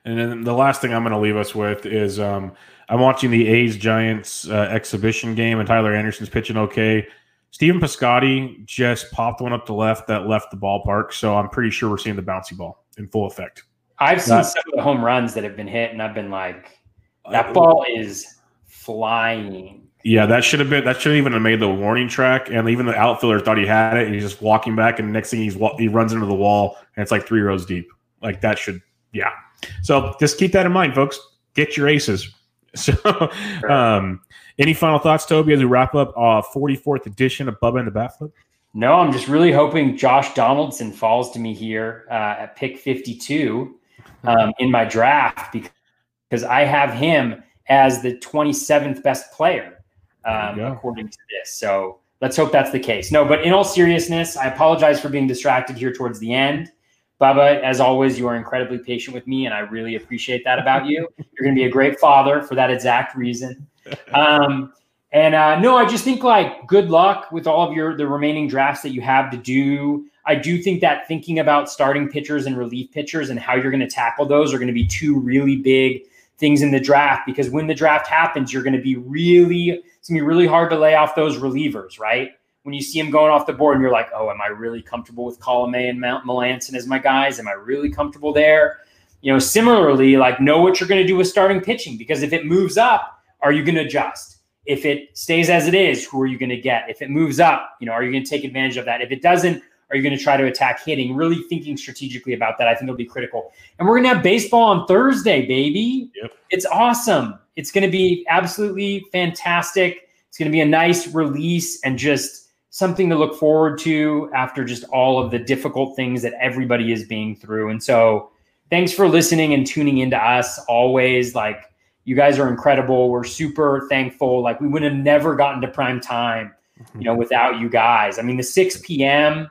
And then the last thing I'm going to leave us with is um, I'm watching the A's Giants uh, exhibition game, and Tyler Anderson's pitching okay. Stephen Piscotty just popped one up to left that left the ballpark. So I'm pretty sure we're seeing the bouncy ball in full effect. I've seen some of the home runs that have been hit, and I've been like, that ball is flying. Yeah, that should have been that should have even have made the warning track, and even the outfielder thought he had it. And he's just walking back, and next thing he's he runs into the wall, and it's like three rows deep. Like that should, yeah. So just keep that in mind, folks. Get your aces. So, um, any final thoughts, Toby, as we wrap up uh 44th edition of Bubba and the Bat Flip? No, I'm just really hoping Josh Donaldson falls to me here uh, at pick 52 um, in my draft because I have him as the 27th best player um, according to this. So let's hope that's the case. No, but in all seriousness, I apologize for being distracted here towards the end. Bubba, as always, you are incredibly patient with me, and I really appreciate that about you. You're going to be a great father for that exact reason. Um, and uh, no, I just think like good luck with all of your the remaining drafts that you have to do. I do think that thinking about starting pitchers and relief pitchers and how you're going to tackle those are going to be two really big things in the draft because when the draft happens, you're going to be really it's going to be really hard to lay off those relievers, right? When you see them going off the board and you're like, oh, am I really comfortable with Colomé and Mount Melancon as my guys? Am I really comfortable there? You know, similarly, like know what you're going to do with starting pitching because if it moves up, are you going to adjust? If it stays as it is, who are you going to get? If it moves up, you know, are you going to take advantage of that? If it doesn't, are you going to try to attack hitting? Really thinking strategically about that, I think it'll be critical. And we're going to have baseball on Thursday, baby. Yep. It's awesome. It's going to be absolutely fantastic. It's going to be a nice release and just something to look forward to after just all of the difficult things that everybody is being through. And so, thanks for listening and tuning into us always. Like, you guys are incredible. We're super thankful. Like, we would have never gotten to prime time, you know, without you guys. I mean, the 6 p.m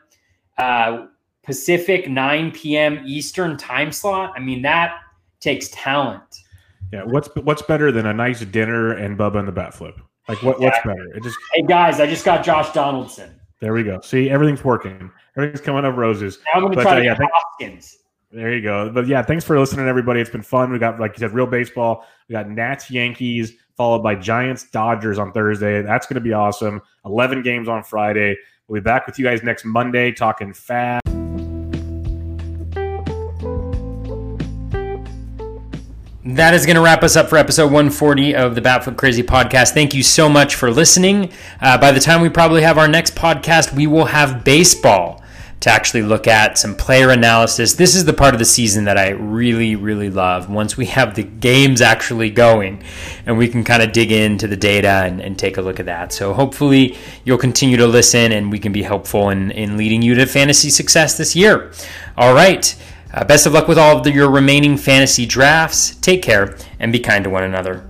uh, Pacific, 9 p.m. Eastern time slot. I mean, that takes talent. Yeah, what's what's better than a nice dinner and Bubba and the bat flip? Like what, what's better? It just Hey guys, I just got Josh Donaldson. There we go. See, everything's working. Everything's coming up roses. Now I'm gonna but, try uh, to yeah, get Hoskins. There you go. But yeah, thanks for listening, everybody. It's been fun. We got, like you said, real baseball. We got Nats, Yankees, followed by Giants, Dodgers on Thursday. That's going to be awesome. 11 games on Friday. We'll be back with you guys next Monday talking fast. That is going to wrap us up for episode 140 of the Batfoot Crazy podcast. Thank you so much for listening. Uh, by the time we probably have our next podcast, we will have baseball to actually look at some player analysis. This is the part of the season that I really, really love. Once we have the games actually going and we can kind of dig into the data and, and take a look at that. So hopefully you'll continue to listen and we can be helpful in, in leading you to fantasy success this year. All right. Uh, best of luck with all of the, your remaining fantasy drafts. Take care and be kind to one another.